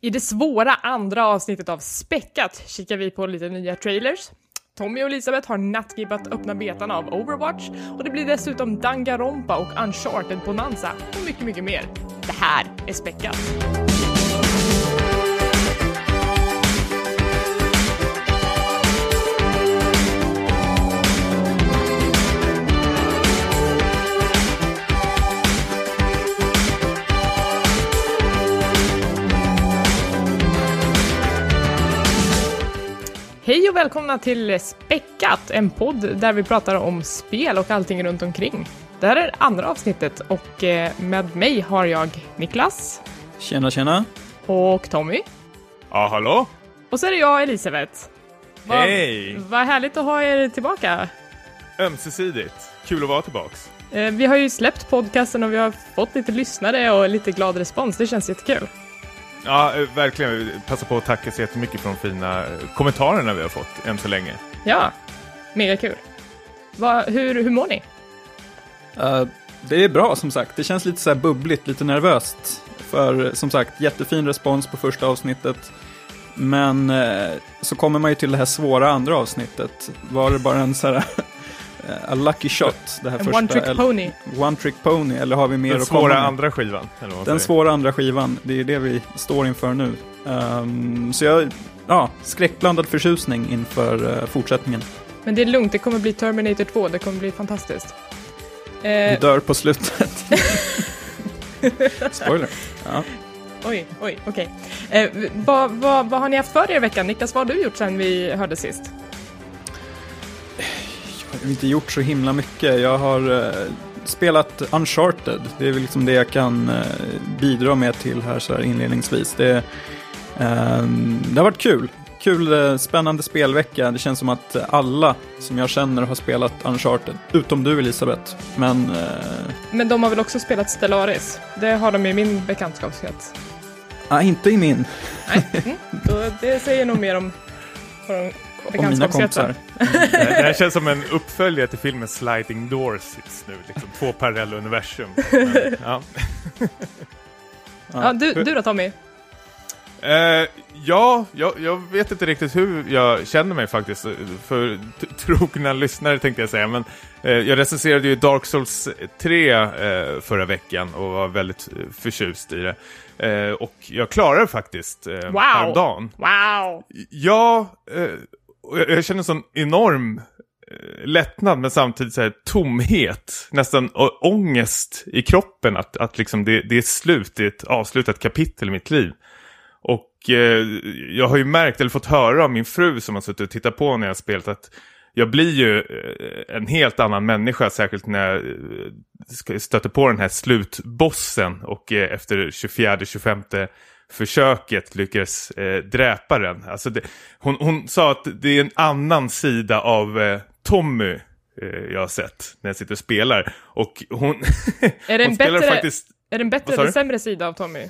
I det svåra andra avsnittet av Späckat kikar vi på lite nya trailers. Tommy och Elisabeth har nattgibbat öppna betan av Overwatch och det blir dessutom Dangarompa och Uncharted Bonanza och mycket, mycket mer. Det här är Späckat. Hej och välkomna till Späckat, en podd där vi pratar om spel och allting runt omkring. Det här är andra avsnittet och eh, med mig har jag Niklas. Tjena, tjena. Och Tommy. Ja, hallå? Och så är det jag, Elisabeth. Vad, Hej! Vad härligt att ha er tillbaka. Ömsesidigt. Kul att vara tillbaks. Eh, vi har ju släppt podcasten och vi har fått lite lyssnare och lite glad respons. Det känns jättekul. Ja, eh, verkligen. Passa på att tacka så jättemycket för de fina eh, kommentarerna vi har fått än så länge. Ja, mega kul. Va, hur, hur mår ni? Uh, det är bra som sagt. Det känns lite så här bubbligt, lite nervöst. För som sagt, jättefin respons på första avsnittet. Men uh, så kommer man ju till det här svåra andra avsnittet. Var det bara en så här a lucky shot. Det här en första, one trick pony. One trick pony, eller har vi mer Den att komma svåra med? andra skivan. Den svåra andra skivan, det är det vi står inför nu. Um, så jag, ja, skräckblandad förtjusning inför uh, fortsättningen. Men det är lugnt, det kommer bli Terminator 2, det kommer bli fantastiskt. Vi eh, dör på slutet. Spoiler. Ja. Oj, oj, okej. Okay. Eh, vad, vad, vad har ni haft för er i veckan? Niklas, vad har du gjort sen vi hörde sist? Inte gjort så himla mycket. Jag har eh, spelat Uncharted. Det är väl liksom det jag kan eh, bidra med till här så här inledningsvis. Det, eh, det har varit kul. Kul, eh, spännande spelvecka. Det känns som att alla som jag känner har spelat Uncharted. Utom du Elisabeth. Men, Men de har väl också spelat Stellaris? Det har de i min bekantskapskrets. Nej, inte i min. Nej, mm. Det säger nog mer om och mina kompisar. det, här, känns som en uppföljare till filmen Sliding Doors nu, liksom två parallella universum. Men, ja. ja, du, du då Tommy? Uh, ja, jag, jag, vet inte riktigt hur jag känner mig faktiskt, för trogna lyssnare tänkte jag säga, men uh, jag recenserade ju Dark Souls 3 uh, eh, förra veckan och var väldigt förtjust i det. och jag klarade det faktiskt uh, wow. häromdagen. Wow! Ja, jag, jag känner sån enorm eh, lättnad men samtidigt så här tomhet, nästan ångest i kroppen att, att liksom det, det är slut, det är ett avslutat kapitel i mitt liv. Och eh, jag har ju märkt, eller fått höra av min fru som har suttit och tittat på när jag har spelat att jag blir ju eh, en helt annan människa, särskilt när jag eh, stöter på den här slutbossen och eh, efter 24-25 försöket lyckades eh, dräpa den. Alltså det, hon, hon sa att det är en annan sida av eh, Tommy eh, jag har sett när jag sitter och spelar. Och hon, är det en bättre, faktiskt... Är det en bättre eller sämre sida av Tommy?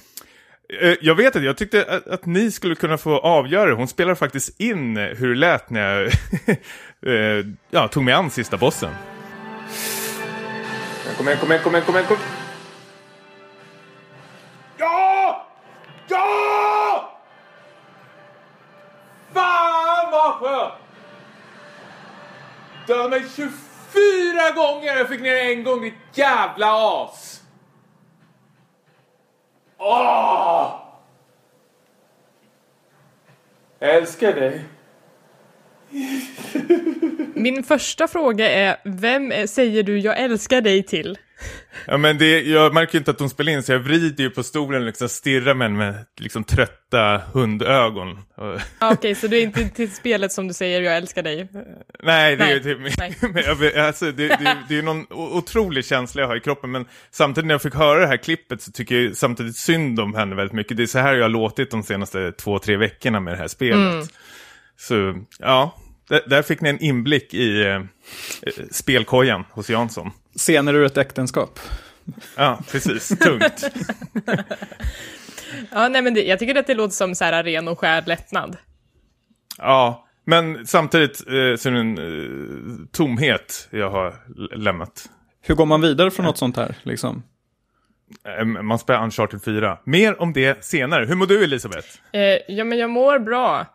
Eh, jag vet inte, jag tyckte att, att, ni skulle kunna få avgöra. Hon spelar faktiskt in hur det lät när jag eh, ja, tog mig an sista bossen. Kom igen, kom igen, kom igen, kom igen, kom igen. Döda mig 24 gånger! Jag fick ner en gång, ditt jävla as! Åh! Jag älskar dig. Min första fråga är, vem säger du jag älskar dig till? Ja, men det, jag märker inte att de spelar in så jag vrider ju på stolen och liksom stirrar med med liksom trötta hundögon. Ah, Okej, okay, så det är inte till spelet som du säger jag älskar dig? Nej, det Nej. är till, alltså, det, det, det är någon otrolig känsla jag har i kroppen, men samtidigt när jag fick höra det här klippet så tycker jag samtidigt synd om henne väldigt mycket. Det är så här jag har låtit de senaste två, tre veckorna med det här spelet. Mm. Så, ja, där fick ni en inblick i eh, spelkojan hos Jansson. Scener ur ett äktenskap. Ja, precis. Tungt. ja, nej, men det, jag tycker att det låter som så här ren och skär lättnad. Ja, men samtidigt eh, så är det en eh, tomhet jag har lämnat. Hur går man vidare från något sånt här? Liksom? Eh, Man spelar Uncharted 4. Mer om det senare. Hur mår du Elisabeth? Eh, ja, men jag mår bra.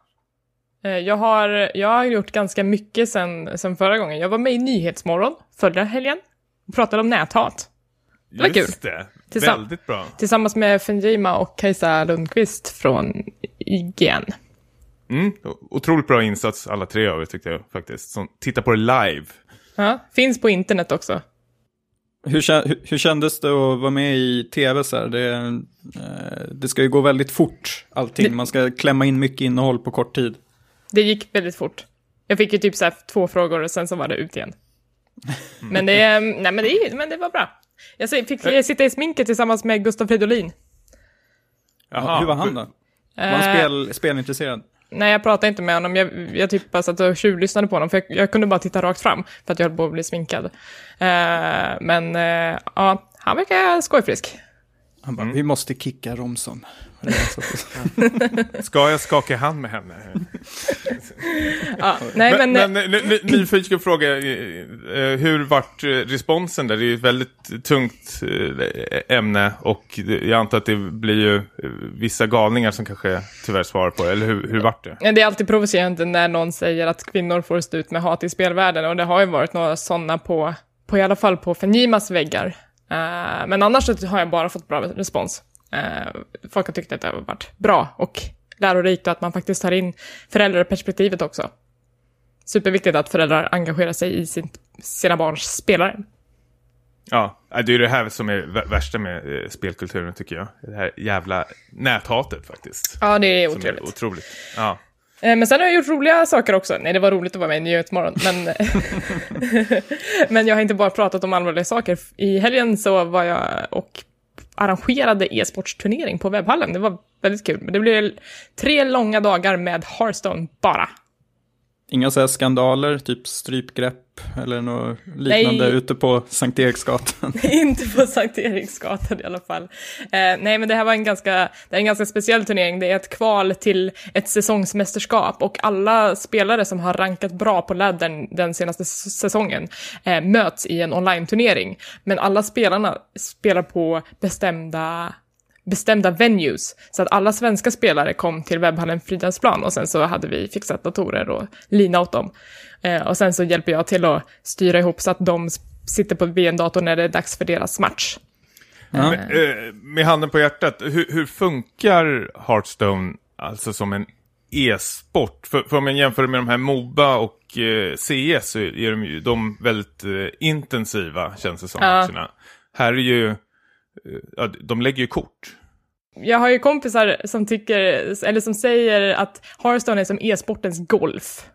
Eh, jag, har, jag har gjort ganska mycket sen, sen förra gången. Jag var med i Nyhetsmorgon förra helgen och pratade om näthat. Det var Just kul. det. Tillsamm- Väldigt bra. Tillsammans med Fenjima och Kajsa Lundqvist från IGN. Mm. Otroligt bra insats alla tre av er tyckte jag faktiskt. Som tittar på det live. Ja, finns på internet också. Hur, hur, hur kändes det att vara med i tv så här? Det, eh, det ska ju gå väldigt fort allting. Det- Man ska klämma in mycket innehåll på kort tid. Det gick väldigt fort. Jag fick ju typ så här två frågor och sen så var det ut igen. Men det, nej, men det, men det var bra. Jag fick sitta i sminket tillsammans med Gustav Fridolin. Jaha. Hur var han då? Var han Eh, spel, spelintresserad? Nej, jag pratade inte med honom. Jag, jag typ bara satt och tjuvlyssnade på honom, för jag, jag kunde bara titta rakt fram, för att jag höll på att bli sminkad. Eh, men eh, ja, han verkar skojfrisk. Han bara, Mm. vi måste kicka Romson. Ska jag skaka hand med henne? Ja, nej, men, men, men n- n- nyfiken fråga, eh, eh, hur vart eh, responsen där? Det är ju ett väldigt tungt eh, ämne och jag antar att det blir ju eh, vissa galningar som kanske tyvärr svarar på det, eller hur, hur vart det? eh, det är alltid provocerande när någon säger att kvinnor får stå ut med hat i spelvärlden, och det har ju varit några sådana på, på i alla fall på Fenjimas väggar. Eh, men annars har jag bara fått bra respons. Eh, folk har tyckt att det har varit bra och lärorikt och att man faktiskt tar in föräldraperspektivet också. Superviktigt att föräldrar engagerar sig i sin, sina barns spelare. Ja, det är det här som är vä- värsta med eh, spelkulturen tycker jag. Det här jävla näthatet faktiskt. Ja, det är Som är otroligt. Ja. Eh, Men sen har jag gjort roliga saker också. Nej, det var roligt att vara med i Nyhetsmorgon, men... men jag har inte bara pratat om allvarliga saker. I helgen så var jag och arrangerade e-sportsturnering på webbhallen. Det var väldigt kul. Men det blev tre långa dagar med Hearthstone bara. Inga så skandaler, typ strypgrepp eller något liknande Nej. ute på Sankt Eriksgatan. inte på Sankt Eriksgatan i alla fall. Eh, nej, men det här var en ganska, det är en ganska speciell turnering. Det är ett kval till ett säsongsmästerskap och alla spelare som har rankat bra på laddern den senaste säsongen eh, möts i en online-turnering. Men alla spelarna spelar på bestämda bestämda venues. Så att alla svenska spelare kom till webbhallen Fridhemsplan och sen så hade vi fixat datorer och lina åt dem. Eh, och sen så hjälper jag till att styra ihop så att de sitter på dator när det är dags för deras match. Ja. Men, eh, med handen på hjärtat, hur, hur funkar Hearthstone alltså som en e-sport? För, för om jag jämför med de här Moba och eh, CS så är de ju de väldigt eh, intensiva känns det som Ja. matcherna. Här är ju, ja, de lägger ju kort. Jag har ju kompisar som tycker, eller som säger att Hearthstone är som e-sportens golf.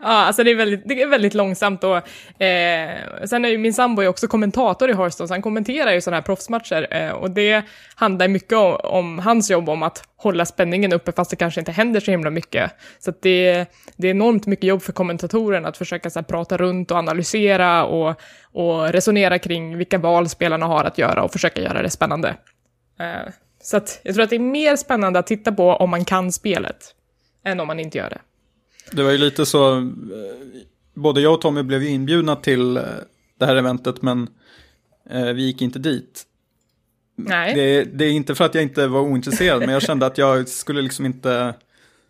Ja, alltså det är väldigt, det är väldigt långsamt och eh, sen är ju min sambo är också kommentator i Hearthstone, så han kommenterar ju sådana här proffsmatcher eh, och det handlar mycket om, om hans jobb, om att hålla spänningen uppe fast det kanske inte händer så himla mycket. Så att det, det är enormt mycket jobb för kommentatorn att försöka så här, prata runt och analysera och, och resonera kring vilka val spelarna har att göra och försöka göra det spännande. Eh, så att jag tror att det är mer spännande att titta på om man kan spelet, än om man inte gör det. Det var ju lite så, eh, både jag och Tommy blev ju inbjudna till eh, det här eventet men eh, vi gick inte dit. Nej. Det, det är inte för att jag inte var ointresserad men jag kände att jag skulle liksom inte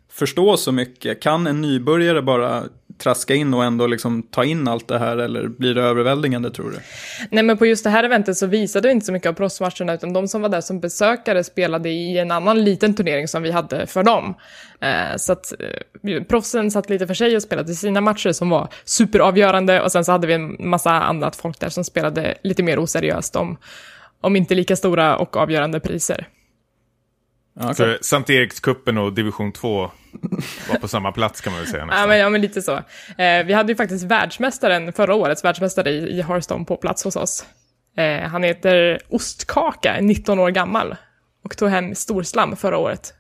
förstå så mycket. Kan en nybörjare bara traska in och ändå liksom ta in allt det här eller blir det överväldigande tror du? Nej, men på just det här eventet så visade vi inte så mycket av proffsmatcherna, utan de som var där som besökare spelade i en annan liten turnering som vi hade för dem. Eh, så att eh, proffsen satt lite för sig och spelade sina matcher som var superavgörande, och sen så hade vi en massa annat folk där som spelade lite mer oseriöst om, om inte lika stora och avgörande priser. Ja, Så Sankt Erikskuppen och division 2 var på samma plats kan man väl säga Ja nästan. men, ja, men lite så. Eh, vi hade ju faktiskt världsmästaren, förra årets världsmästare i, i Hearthstone på plats hos oss. Eh, han heter Ostkaka, är 19 år gammal och tog hem storslam förra året.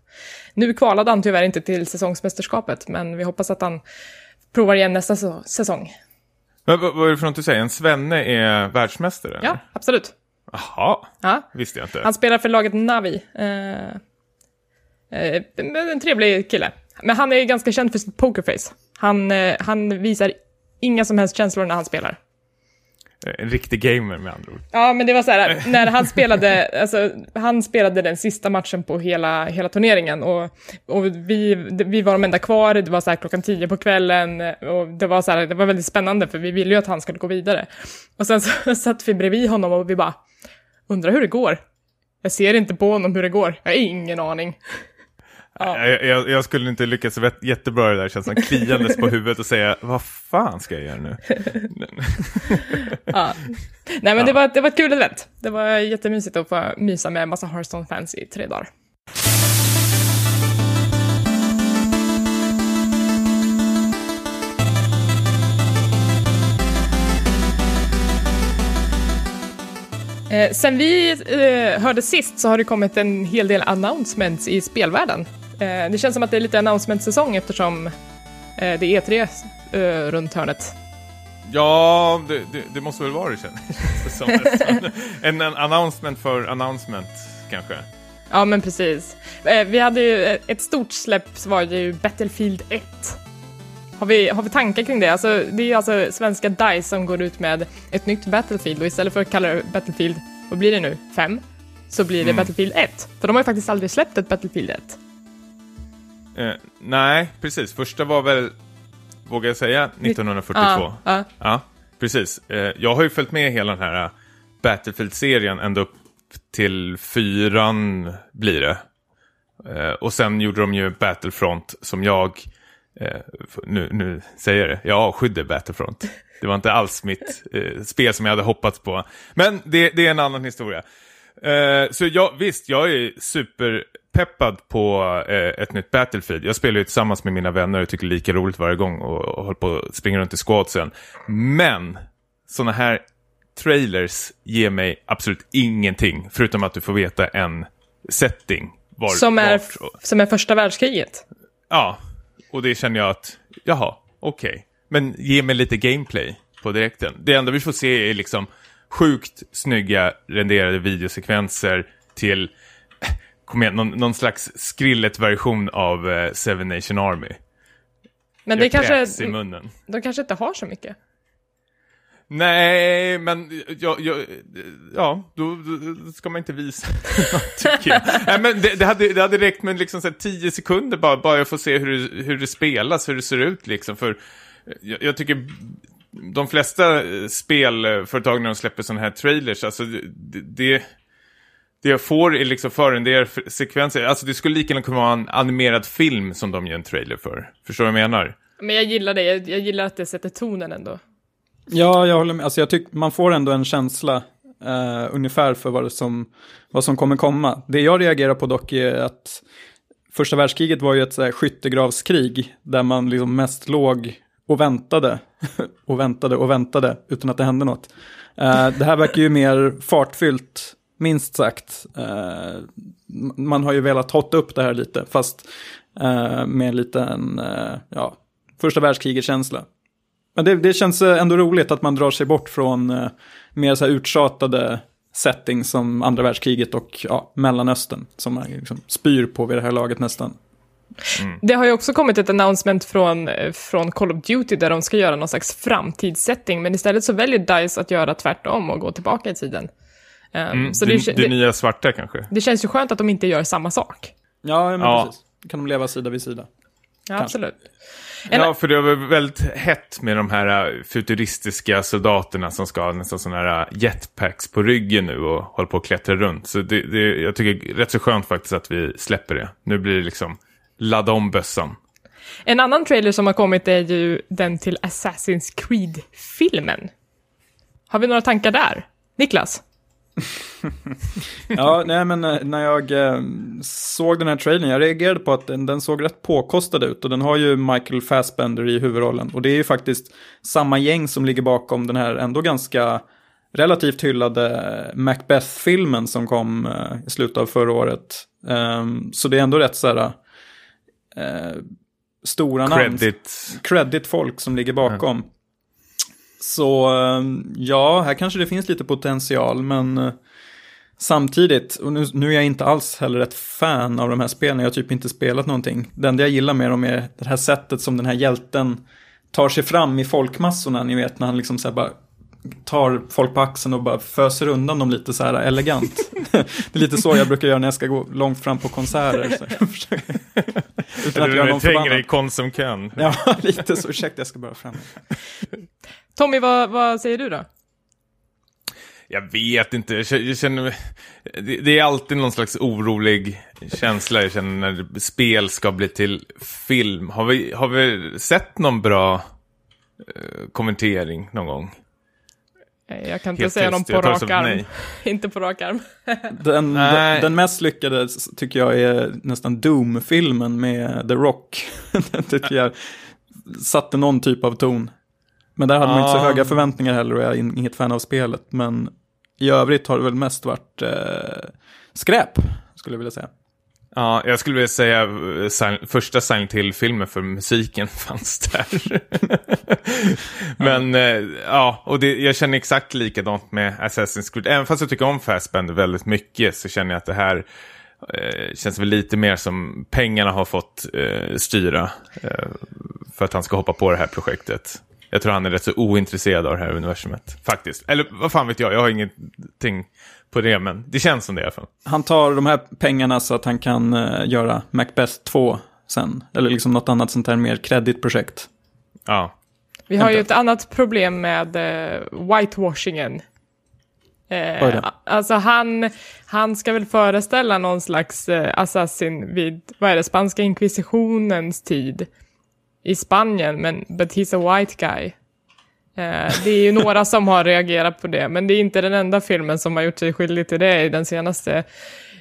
Nu kvalade han tyvärr inte till säsongsmästerskapet, men vi hoppas att han provar igen nästa säsong. Men, vad, vad är det för något du säger? En svenne är världsmästare? Ja, absolut. Jaha, Ja. visste jag inte. Han spelar för laget Navi. Eh, eh, en trevlig kille. Men han är ganska känd för sitt pokerface. Han, eh, han visar inga som helst känslor när han spelar. en riktig gamer med andra ord. Ja, men det var så här, när han spelade, alltså, han spelade den sista matchen på hela, hela turneringen och, och vi, vi var de enda kvar, det var så här klockan tio på kvällen och det var så här, det var väldigt spännande för vi ville ju att han skulle gå vidare. Och sen så satt vi bredvid honom och vi bara, undrar hur det går. Jag ser inte på honom hur det går, jag har ingen aning. Ja. Jag, jag, jag, skulle inte lyckas jättebra i det där känslan, kliandes på huvudet och säga vad fan ska jag göra nu? ja. Nej men ja. det, var, det var ett kul event. Det var jättemysigt att få mysa med en massa Hearthstone-fans i tre dagar. Eh, sen vi eh, hörde sist så har det kommit en hel del announcements i spelvärlden. Eh, det känns som att det är lite announcement-säsong eftersom eh, det är E3 eh, runt hörnet. Ja, det, det, det, måste väl vara det känns som. en, en announcement för announcement kanske. Ja, men precis. Vi hade ju ett stort släpp så var ju Battlefield 1. Har vi, har vi tankar kring det? Alltså, det är ju alltså svenska DICE som går ut med ett nytt Battlefield och istället för att kalla det Battlefield, vad blir det nu, 5? Så blir det mm. Battlefield 1. För de har ju faktiskt aldrig släppt ett Battlefield 1. Eh, nej, precis. Första var väl, vågar jag säga, 1942. Ja, ja. ja precis. Eh, jag har ju följt med hela den här eh, Battlefield-serien ända upp till fyran blir det. Eh, och sen gjorde de ju Battlefront som jag, eh, nu, nu säger jag det, jag avskydde Battlefront. Det var inte alls mitt eh, spel som jag hade hoppats på. Men det, det är en annan historia. så jag, visst, jag är super peppad på eh, ett nytt Battlefield. Jag spelar ju tillsammans med mina vänner och tycker det är lika roligt varje gång och, och håller på att springa runt i squadsen. Men sådana här trailers ger mig absolut ingenting förutom att du får veta en setting. Var, som, är, vart, som är första världskriget? Ja, och det känner jag att, jaha, okej. Okay. Men ge mig lite gameplay på direkten. Det enda vi får se är liksom sjukt snygga renderade videosekvenser till kom igen, någon, någon slags skrillet-version av eh, Seven Nation Army. Men det kanske, i munnen. de kanske inte har så mycket. Nej, men ja, ja, ja då, då, ska man inte visa tycker jag. Nej, men det, det, hade, det hade räckt med liksom så tio sekunder bara, bara jag får se hur det, hur det spelas, hur det ser ut liksom. För jag, jag tycker de flesta spelföretag när de släpper sådana här trailers, alltså det, det det jag får är liksom sekvenser. Alltså det skulle lika gärna kunna vara en animerad film som de gör en trailer för. Förstår du vad jag menar? Men jag gillar det, jag, jag gillar att det sätter tonen ändå. Ja, jag håller med. Alltså jag tycker man får ändå en känsla uh, ungefär för vad som, vad som kommer komma. Det jag reagerar på dock är att första världskriget var ju ett så här, skyttegravskrig där man liksom mest låg och väntade och väntade och väntade utan att det hände något. Uh, det här verkar ju mer fartfyllt minst sagt. Eh, man har ju velat hotta upp det här lite, fast eh, med en liten, eh, ja, första världskriget-känsla. Men det, det, känns ändå roligt att man drar sig bort från eh, mer så här uttjatade settings som andra världskriget och ja, Mellanöstern, som man liksom spyr på vid det här laget nästan. Mm. Det har ju också kommit ett announcement från, från Call of Duty där de ska göra någon slags framtidssetting, men istället så väljer DICE att göra tvärtom och gå tillbaka i tiden. Um, mm, så det, det, det, nya svarta kanske? Det känns ju skönt att de inte gör samma sak. Ja, men ja. precis. kan de leva sida vid sida. Ja, absolut. En... Ja, för det var väldigt hett med de här äh, futuristiska soldaterna som ska ha nästan sådana här äh, jetpacks på ryggen nu och håller på att klättra runt. Så det, det, jag tycker det är rätt så skönt faktiskt att vi släpper det. Nu blir det liksom ladda om bössan. En annan trailer som har kommit är ju den till Assassin's Creed-filmen. Har vi några tankar där? Niklas? Ja, nej men eh, när jag eh, såg den här trailern, jag reagerade på att den, den, såg rätt påkostad ut och den har ju Michael Fassbender i huvudrollen. Och det är ju faktiskt samma gäng som ligger bakom den här ändå ganska relativt hyllade Macbeth-filmen som kom eh, i slutet av förra året. Um, så det är ändå rätt så här stora Credit. namn. Credit-folk som ligger bakom. Mm. Så ehm, ja, här kanske det finns lite potential, men eh, samtidigt, och nu, nu är jag inte alls heller ett fan av de här spelen, jag har typ inte spelat någonting. Det enda jag gillar med dem är det här sättet som den här hjälten tar sig fram i folkmassorna, ni vet när han liksom så bara tar folk på axeln och bara föser undan dem lite så här elegant. det är lite så jag brukar göra när jag ska gå långt fram på konserter. Utan att Du göra någon tränger dig i förbannad. Konsumkön. Ja, lite så. Ursäkta, jag ska bara fram. Tommy, vad, vad säger du då? Jag vet inte, jag känner, det, är alltid någon slags orolig känsla jag känner när spel ska bli till film. Har vi, har vi sett någon bra eh, kommentering någon gång? Eh, Jag kan inte Helt säga tyst, dem på rak som arm. inte på rak arm. Den, Nej. den, den mest lyckade tycker jag är nästan Doom-filmen med The Rock. den tycker jag satte någon typ av ton. Men där hade man inte så höga förväntningar heller och jag är in- inget fan av spelet. Men i övrigt har det väl mest varit eh, skräp, skulle jag vilja säga. Ja, jag skulle vilja säga eh, första Silent Hill-filmen för musiken fanns där. Men eh, ja, och det, jag känner exakt likadant med Assassin's Creed. Även fast jag tycker om Fassbender väldigt mycket så känner jag att det här eh, känns väl lite mer som pengarna har fått eh, styra eh, för att han ska hoppa på det här projektet. Jag tror han är rätt så ointresserad av det här universumet, faktiskt. Eller vad fan vet jag, jag har ingenting på det, men det känns som det i alla fall. Han tar de här pengarna så att han kan eh, göra Macbeth 2 sen. Eller liksom något annat sånt här mer kreditprojekt. Ja, Vi har ju Vänta. ett annat problem med eh, whitewashingen. Eh, alltså han, han ska väl föreställa någon slags eh, assassin vid, vad är det, spanska inkvisitionens tid i Spanien, men but he's a white guy. Eh, det är ju några som har reagerat på det, men det är inte den enda filmen som har gjort sig skyldig till det i den senaste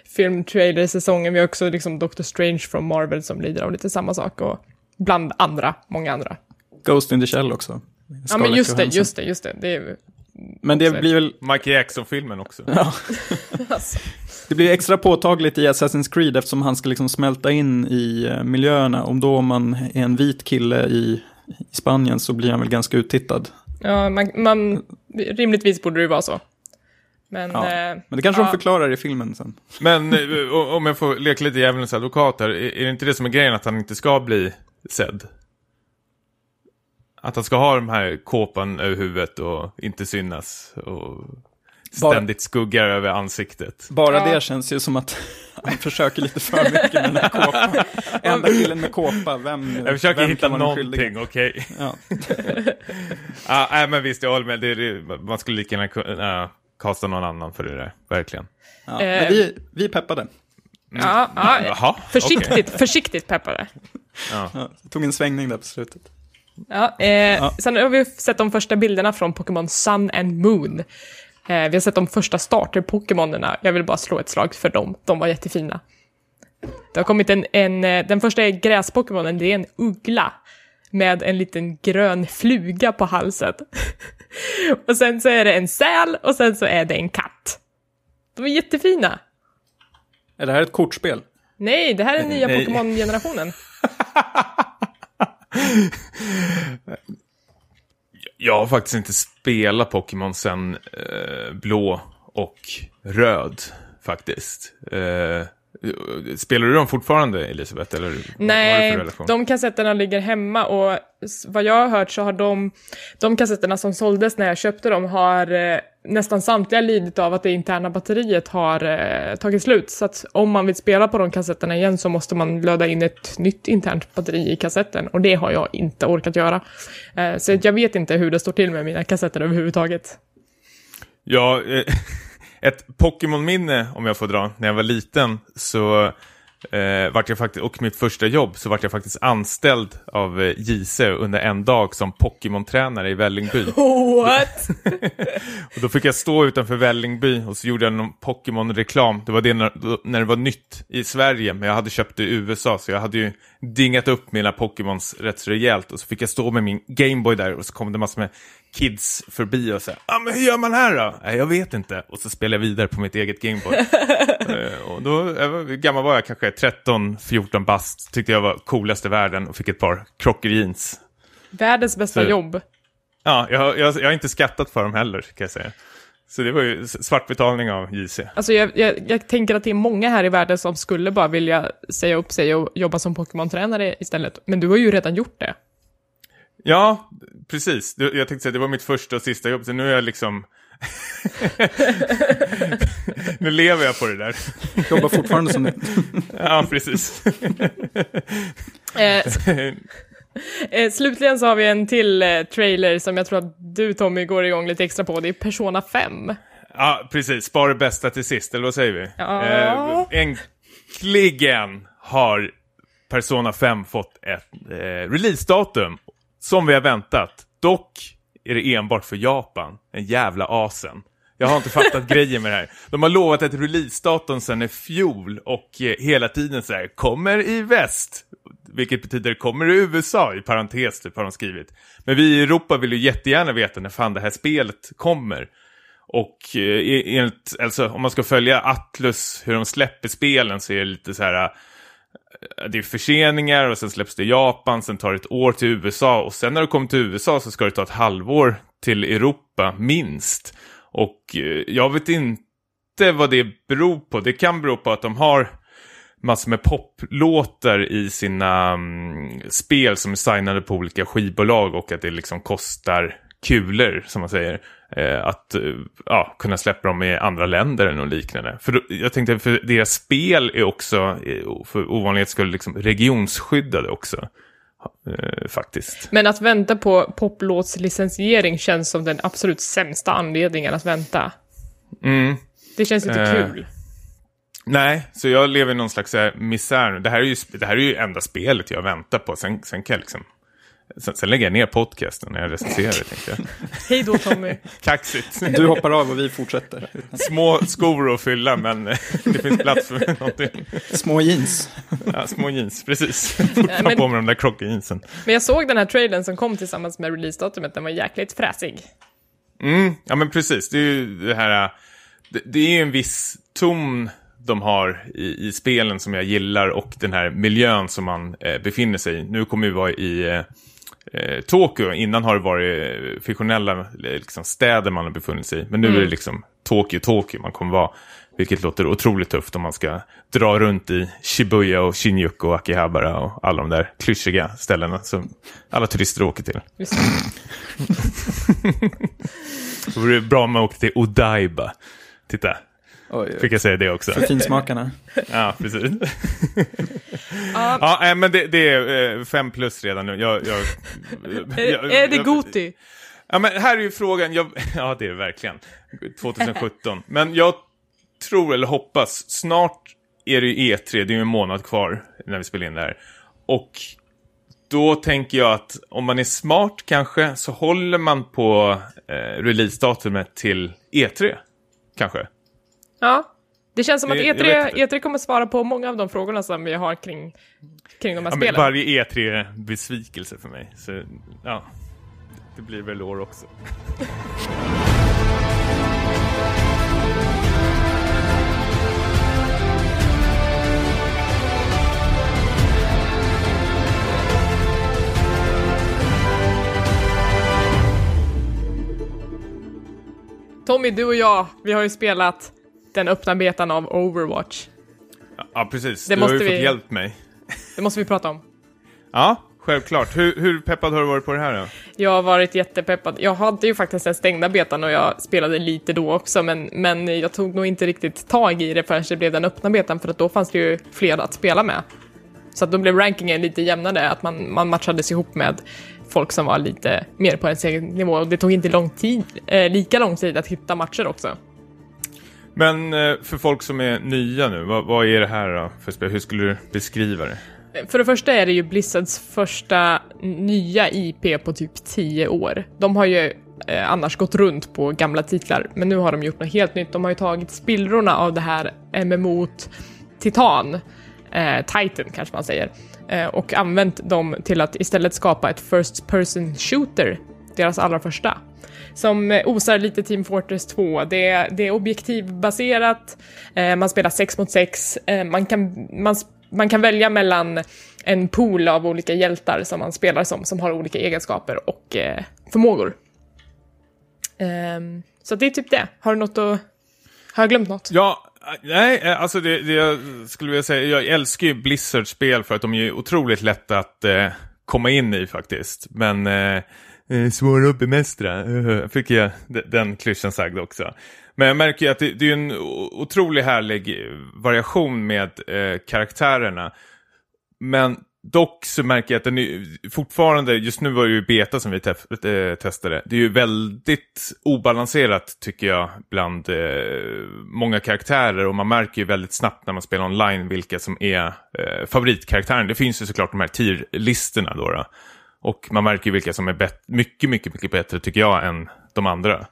filmtrailer-säsongen. Vi har också liksom Doctor Strange från Marvel som lider av lite samma sak, och bland andra, många andra. Ghost in the Shell också. Ja, men Scarlett just det, Johansson. just det, just det. det är, Men det blir väl Michael Jackson-filmen också. alltså. Det blir extra påtagligt i Assassin's Creed eftersom han ska liksom smälta in i eh, miljöerna. Om då man är en vit kille i, i Spanien så blir han väl ganska uttittad. Ja, man, man, rimligtvis borde det ju vara så. Men, Ja, eh, Men det kanske ja, de förklarar i filmen sen. Men eh, om jag får leka lite djävulens advokat här, är är det inte det som är grejen att han inte ska bli sedd? Att han ska ha de här kåpan över huvudet och inte synas och Bara- ständigt skuggar över ansiktet. Bara Ja. det känns ju som att han försöker lite för mycket med den här kåpan. Enda killen med kåpa, vem Jag försöker vem hitta någonting, okej? Ja. Ja, nej, men visst, jag håller med. Det, är man skulle lika gärna kunna äh, kasta någon annan för det där, verkligen. Ja. Eh. Men vi, vi peppade. ja, ja, Jaha, försiktigt, försiktigt peppade. Ja, det tog en svängning där på slutet. Ja, eh, Sen har vi sett de första bilderna från Pokémon Sun and Moon. Eh, vi har sett de första starter-Pokémonerna. Jag vill bara slå ett slag för dem. De var jättefina. Det har kommit en, en eh, den första är gräs-Pokémonen, det är en uggla med en liten grön fluga på halsen. och sen så är det en säl och sen så är det en katt. De är jättefina. Är det här ett kortspel? Nej, det här är nya. Pokémon-generationen. Jag har faktiskt inte spelat Pokémon sen eh, blå och röd, faktiskt. Eh, spelar du dem fortfarande, Elisabeth? Eller Nej, de kassetterna ligger hemma och vad jag har hört så har de, de kassetterna som såldes när jag köpte dem har eh, nästan samtliga lidit av att det interna batteriet har eh, tagit slut. Så att om man vill spela på de kassetterna igen så måste man löda in ett nytt internt batteri i kassetten och det har jag inte orkat göra. Eh, så jag vet inte hur det står till med mina kassetter överhuvudtaget. Ja, eh, ett Pokémon-minne, om jag får dra, när jag var liten, så eh, vart jag faktiskt, och mitt första jobb, så vart jag faktiskt anställd av eh, JC under en dag som Pokémon-tränare i Vällingby. What? Och då fick jag stå utanför Vällingby och så gjorde jag någon Pokémon-reklam. Det var det när, när det var nytt i Sverige, men jag hade köpt det i USA, så jag hade ju dingat upp mina Pokémons rätt så rejält. Och så fick jag stå med min Gameboy där och så kom det massor med kids förbi och sa ah, men hur gör man här då? Nej, jag vet inte. Och så spelade jag vidare på mitt eget Gameboy. Eh, och då, hur gammal var jag? Kanske 13-14 bast. Tyckte jag var coolast i världen och fick ett par Crocker jeans. Världens bästa Så- jobb. Ja, jag, jag, jag har inte skattat för dem heller, kan jag säga. Så det var ju svartbetalning av JC. Alltså jag, jag, jag tänker att det är många här i världen som skulle bara vilja säga upp sig och jobba som Pokémon-tränare istället. Men du har ju redan gjort det. Ja, precis. Det- Jag tänkte säga det var mitt första och sista jobb, så nu är jag liksom... nu lever jag på det där. Jobbar fortfarande som Ja, precis. Eh, eh, slutligen så har vi en till eh, trailer som jag tror att du Tommy går igång lite extra på. Det är Persona 5. Ja, precis. Spara det bästa till sist, eller vad säger vi? Ja. Eh, äntligen har Persona 5 fått ett eh, releasedatum som vi har väntat. Dock är det enbart för Japan. En jävla asen. Jag har inte fattat grejen med det här. De har lovat ett releasedatum sedan i fjol och eh, hela tiden så här, kommer i väst. Vilket betyder kommer i USA, i parentes typ har de skrivit. Men vi i Europa vill ju jättegärna veta när fan det här spelet kommer. Och eh, enligt, alltså, om man ska följa Atlus, hur de släpper spelen så är det lite så här... Det är förseningar och sen släpps det i Japan, sen tar det ett år till USA och sen när det kommer till USA så ska det ta ett halvår till Europa, minst. Och eh, jag vet inte vad det beror på. Det kan bero på att de har massor med poplåtar i sina um, spel som är signade på olika skivbolag och att det liksom kostar kulor, som man säger, att eh, ja, kunna släppa dem i andra länder eller något liknande. För jag tänkte, för deras spel är också, eh, för ovanlighet skulle liksom regionsskyddade också, eh, faktiskt. Men att vänta på poplåtslicensiering känns som den absolut sämsta anledningen att vänta. Mm. Det känns inte Eh, kul. Nej, så jag lever i någon slags misär nu. Det här är ju, det här är ju enda spelet jag väntar på. Sen, sen kan jag liksom... Sen, sen lägger jag ner podcasten när jag recenserar det, tänkte jag. Hej då Tommy. Kaxigt. Du hoppar av och vi fortsätter. Små skor att fylla, men eh, det finns plats för någonting. Små jeans. Ja, små jeans, precis. Fortfarande men- på med de där krockjeansen. Men jag såg den här trailern som kom tillsammans med releasedatumet, den var jäkligt fräsig. Mm, ja men precis. Det är ju det här... äh, Det, det är ju en viss ton de har i, i spelen som jag gillar och den här miljön som man eh, befinner sig i. Nu kommer vi vara i eh, eh, Tokyo. Innan har det varit eh, fiktionella eh, liksom, städer man har befunnit sig i. Men nu är det liksom Tokyo, Tokyo man kommer vara. Vilket låter otroligt tufft om man ska dra runt i Shibuya och Shinjuku och Akihabara och alla de där klyschiga ställena som alla turister åker till. Just Det vore bra om man åkte till Odaiba. Titta, Oj, oj. fick jag säga det också. För finsmakarna. Ja, precis. ja, nej, men det, det är eh, fem plus redan nu. Jag, jag, Är, är det Goti? Ja, men här är ju frågan. Jag, ja, det är det verkligen. 2017. Men jag tror, eller hoppas, snart är det ju E3. Det är ju en månad kvar när vi spelar in det här. Och då tänker jag att om man är smart kanske så håller man på eh, releasedatumet till E3. Kanske. Ja. Det känns som att jag E3, vet inte. E3 kommer svara på många av de frågorna som vi har kring, kring de här Ja, spelen. varje E3 är besvikelse för mig. Så ja, det blir väl år också. Tommy, du och jag, vi har ju spelat den öppna betan av Overwatch. Ja, precis. Det du har ju måste fått vi- hjälpt mig. Det måste vi prata om. Ja, självklart. Hur, hur peppad har du varit på det här då? Jag har varit jättepeppad. Jag hade ju faktiskt den stängda betan och jag spelade lite då också, men, men jag tog nog inte riktigt tag i det förrän det blev den öppna betan, för att då fanns det ju fler att spela med. Så att då blev rankingen lite jämnare, att man, man matchades ihop med folk som var lite mer på ens egen nivå. Och det tog inte lång tid, eh, lika lång tid att hitta matcher också. Men eh, för folk som är nya nu, vad, vad är det här då för spel? Hur skulle du beskriva det? För det första är det ju Blizzards första nya IP på typ 10 år. De har ju eh, annars gått runt på gamla titlar, men nu har de gjort något helt nytt. De har ju tagit spillrorna av det här MMO-Titan, eh, Titan kanske man säger, eh, och använt dem till att istället skapa ett First Person Shooter, deras allra första. Som eh, osar lite Team Fortress 2. Det är, det är objektivbaserat, eh, man spelar 6 mot 6, eh, man, kan, man, man kan välja mellan en pool av olika hjältar som man spelar som, som har olika egenskaper och eh, förmågor. Ehm, så det är typ det. Har du något att... Har jag glömt något? Ja, nej, eh, alltså det, det jag skulle vilja säga, jag älskar ju Blizzard-spel för att de är otroligt lätta att eh, komma in i faktiskt. Men eh, eh svåra att bemästra, uh, eh, fick jag den klyschan sagd också. Men jag märker ju att det, det är en otroligt härlig variation med eh, karaktärerna. Men Dock så märker jag att den är fortfarande, just nu var det ju beta som vi tef, äh, testade, det är ju väldigt obalanserat tycker jag bland äh, många karaktärer och man märker ju väldigt snabbt när man spelar online vilka som är äh, favoritkaraktären. Det finns ju såklart de här tier-listorna då, då, och man märker ju vilka som är mycket, mycket, mycket bättre tycker jag än de andra.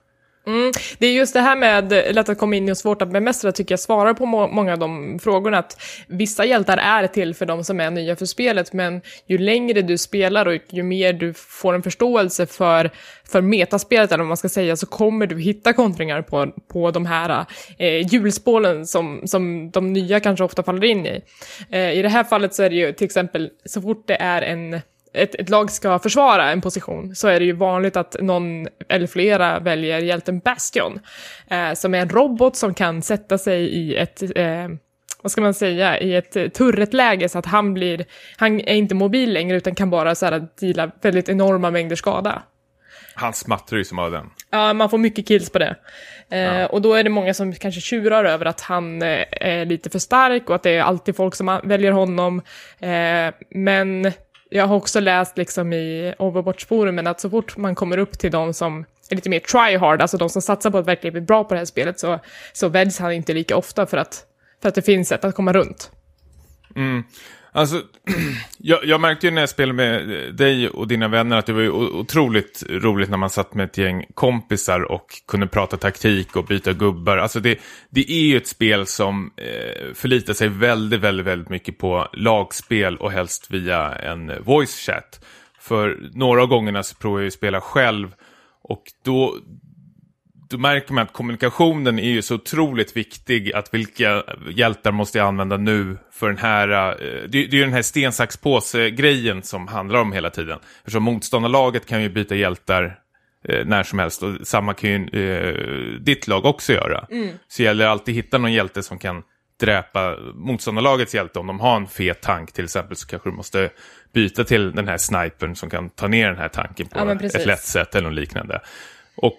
Mm. Det är just det här med lätt att komma in i och svårt att bemästra tycker jag svarar på må många av de frågorna. Att vissa hjältar är till för de som är nya för spelet, men ju längre du spelar och ju mer du får en förståelse för, för metaspelet, eller vad man ska säga, så kommer du hitta kontringar på, på de här eh, hjulspålen som, som de nya kanske ofta faller in i. Eh, I det här fallet så är det ju till exempel så fort det är en ett, ett, lag ska försvara en position så är det ju vanligt att någon eller flera väljer hjälten Bastion, eh, som är en robot som kan sätta sig i ett eh, vad ska man säga, i ett turretläge så att han blir, han är inte mobil längre utan kan bara så här deala väldigt enorma mängder skada. Han smattrar ju som av den. Ja, man får mycket kills på det. Eh, ja. Och då är det många som kanske tjurar över att han eh, är lite för stark och att det är alltid folk som väljer honom. Eh, men jag har också läst liksom i Overwatch-forumen att så fort man kommer upp till de som är lite mer try-hard, alltså de som satsar på att verkligen bli bra på det här spelet, så, så väljs han inte lika ofta för att, för att det finns sätt att komma runt. Mm. Alltså, jag, jag, märkte ju när jag spelade med eh, dig och dina vänner att det var ju otroligt roligt när man satt med ett gäng kompisar och kunde prata taktik och byta gubbar. Alltså det, det är ju ett spel som eh, förlitar sig väldigt, väldigt, väldigt mycket på lagspel och helst via en voice chat. För några av gångerna så provade jag ju spela själv och då, då märker man att kommunikationen är ju så otroligt viktig. Att vilka hjältar måste jag använda nu för den här... Uh, det, det, är ju den här sten, sax, påse-grejen som handlar om hela tiden. Eftersom motståndarlaget kan ju byta hjältar uh, när som helst. Och samma kan ju uh, ditt lag också göra. Mm. Så det gäller alltid att hitta någon hjälte som kan dräpa motståndarlagets hjälte. Om de har en fet tank till exempel så kanske du måste byta till den här snipern som kan ta ner den här tanken på ja, ett lätt sätt eller något liknande. Och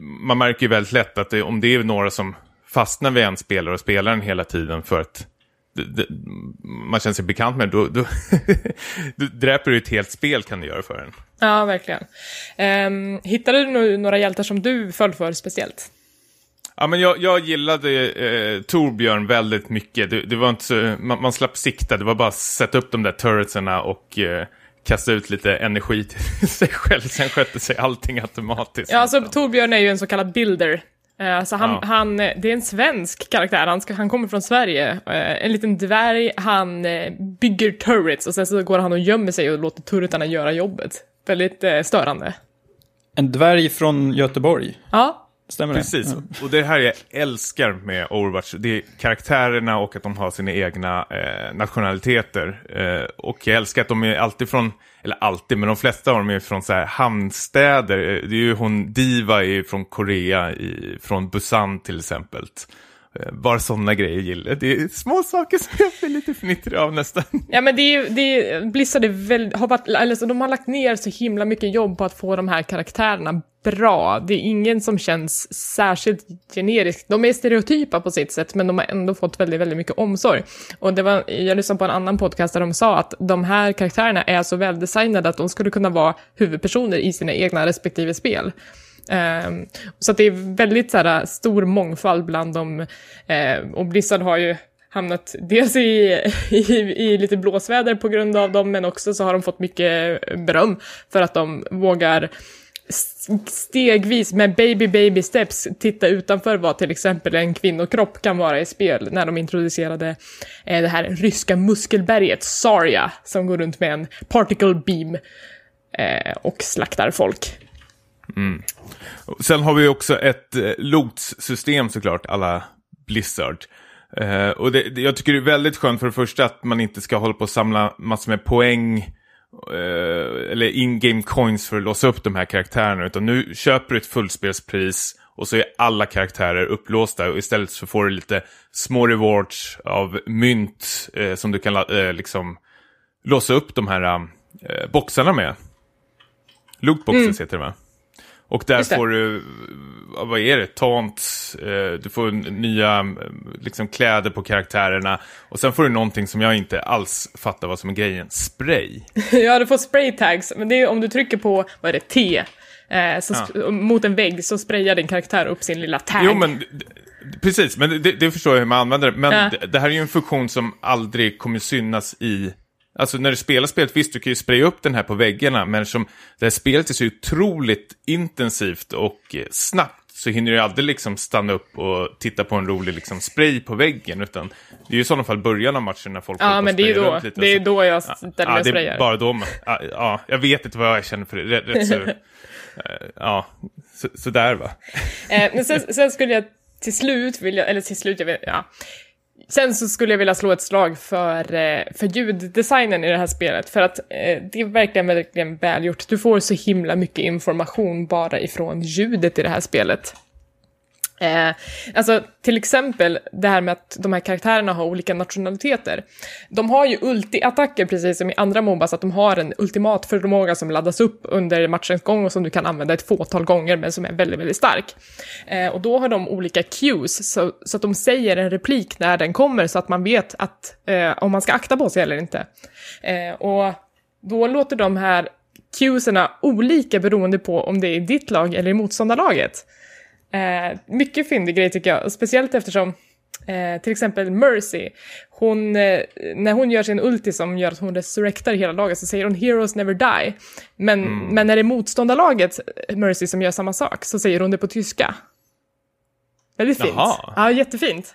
man märker ju väldigt lätt att det, om det är några som fastnar vid en spelare och spelar den hela tiden för att det, det, man känner sig bekant med då, då, då dräper du ett helt spel kan du göra för en. Ja, verkligen. Um, hittade du några hjältar som du föll för speciellt? Ja, men jag, jag gillade eh, Torbjörn väldigt mycket. Det, det var inte så, man, man slapp sikta, det var bara att sätta upp de där turretserna och eh, kasta ut lite energi till sig själv. Sen skötte sig allting automatiskt. Ja, alltså Torbjörn är ju en så kallad builder. Alltså han, ja. han, det är en svensk karaktär, han, ska, han kommer från Sverige. Eh, en liten dvärg, han eh, bygger turrets och sen så går han och gömmer sig och låter turretarna göra jobbet. Väldigt störande. En dvärg från Göteborg? Ja. Stämmer Precis, det? Och det här jag älskar med Overwatch, det är karaktärerna och att de har sina egna eh, nationaliteter. Eh, och jag älskar att de är alltid från, eller alltid, men de flesta av dem är från så här hamnstäder. Eh, det är ju hon Diva är från Korea, i, från Busan till exempel. Eh, bara sådana grejer gillar Det är små saker som jag blir lite fnittrig av nästan. Ja men det är det Blizzard är väl, har varit, alltså de har lagt ner så himla mycket jobb på att få de här karaktärerna bra. Det är ingen som känns särskilt generisk. De är stereotypa på sitt sätt, men de har ändå fått väldigt, väldigt mycket omsorg. Och det var, jag lyssnade på en annan podcast där de sa att de här karaktärerna är så väldesignade att de skulle kunna vara huvudpersoner i sina egna respektive spel. Um, så det är väldigt så här, stor mångfald bland dem. Uh, och Blizzard har ju hamnat dels i, i, i, lite blåsväder på grund av dem, men också så har de fått mycket beröm för att de vågar stegvis med baby baby steps titta utanför vad till exempel en kvinnokropp kan vara i spel när de introducerade eh, det här ryska muskelberget Saria som går runt med en particle beam eh, och slaktar folk. Mm. Sen har vi också ett eh, lotssystem såklart, alla Blizzard. Eh, och det, jag tycker det är väldigt skönt för det första att man inte ska hålla på och samla massor med poäng eller in-game coins för att låsa upp de här karaktärerna. Utan nu köper du ett fullspelspris och så är alla karaktärer upplåsta och istället så får du lite små rewards av mynt eh, som du kan eh, liksom låsa upp de här eh, boxarna med. Lootboxes Mm. heter det va? Och där får du, vad är det, taunts, eh, du får nya eh, liksom, kläder på karaktärerna. Och sen får du någonting som jag inte alls fattar vad som är grejen, spray. ja, du får spray tags, men det är om du trycker på, vad är det, T, eh, så sp- mot en vägg så sprayar din karaktär upp sin lilla tag. Jo men, precis, men det, det förstår jag hur man använder det. Men Ja. det, det här är ju en funktion som aldrig kommer synas i... Alltså när du spelar spelet, visst du kan ju spraya upp den här på väggarna, men som det här spelet är så otroligt intensivt och eh, snabbt så hinner du aldrig liksom stanna upp och titta på en rolig liksom spray på väggen, utan det är ju i sådana fall början av matchen när folk ja, men det är sprayar då, lite. det är Så- då jag ställer mig ja, och sprayar. bara då man, ja, ja, jag vet inte vad jag känner för det. Rätt, rätt så, eh, ja, så, sådär va. Eh, men sen, sen skulle jag till slut vilja, eller till slut, jag vet, ja. Sen så skulle jag vilja slå ett slag för, eh, för ljuddesignen i det här spelet, för att eh, det är verkligen, verkligen välgjort. Du får så himla mycket information bara ifrån ljudet i det här spelet. Eh, alltså till exempel det här med att de här karaktärerna har olika nationaliteter. De har ju ulti-attacker precis som i andra Mobas, att de har en ultimat förmåga som laddas upp under matchens gång och som du kan använda ett fåtal gånger men som är väldigt, väldigt stark. Eh, och då har de olika cues, så, så att de säger en replik när den kommer så att man vet att, eh, om man ska akta på sig eller inte. Eh, och då låter de här cueserna olika beroende på om det är i ditt lag eller i motståndarlaget. Eh, mycket fyndig grej tycker jag, och speciellt eftersom eh, till exempel Mercy, hon, eh, när hon gör sin ulti som gör att hon resurrektar hela laget så säger hon “Heroes never die”. Men, men när det är motståndarlaget, eh, Mercy, som gör samma sak så säger hon det på tyska. Väldigt fint. Jaha. Ja, jättefint.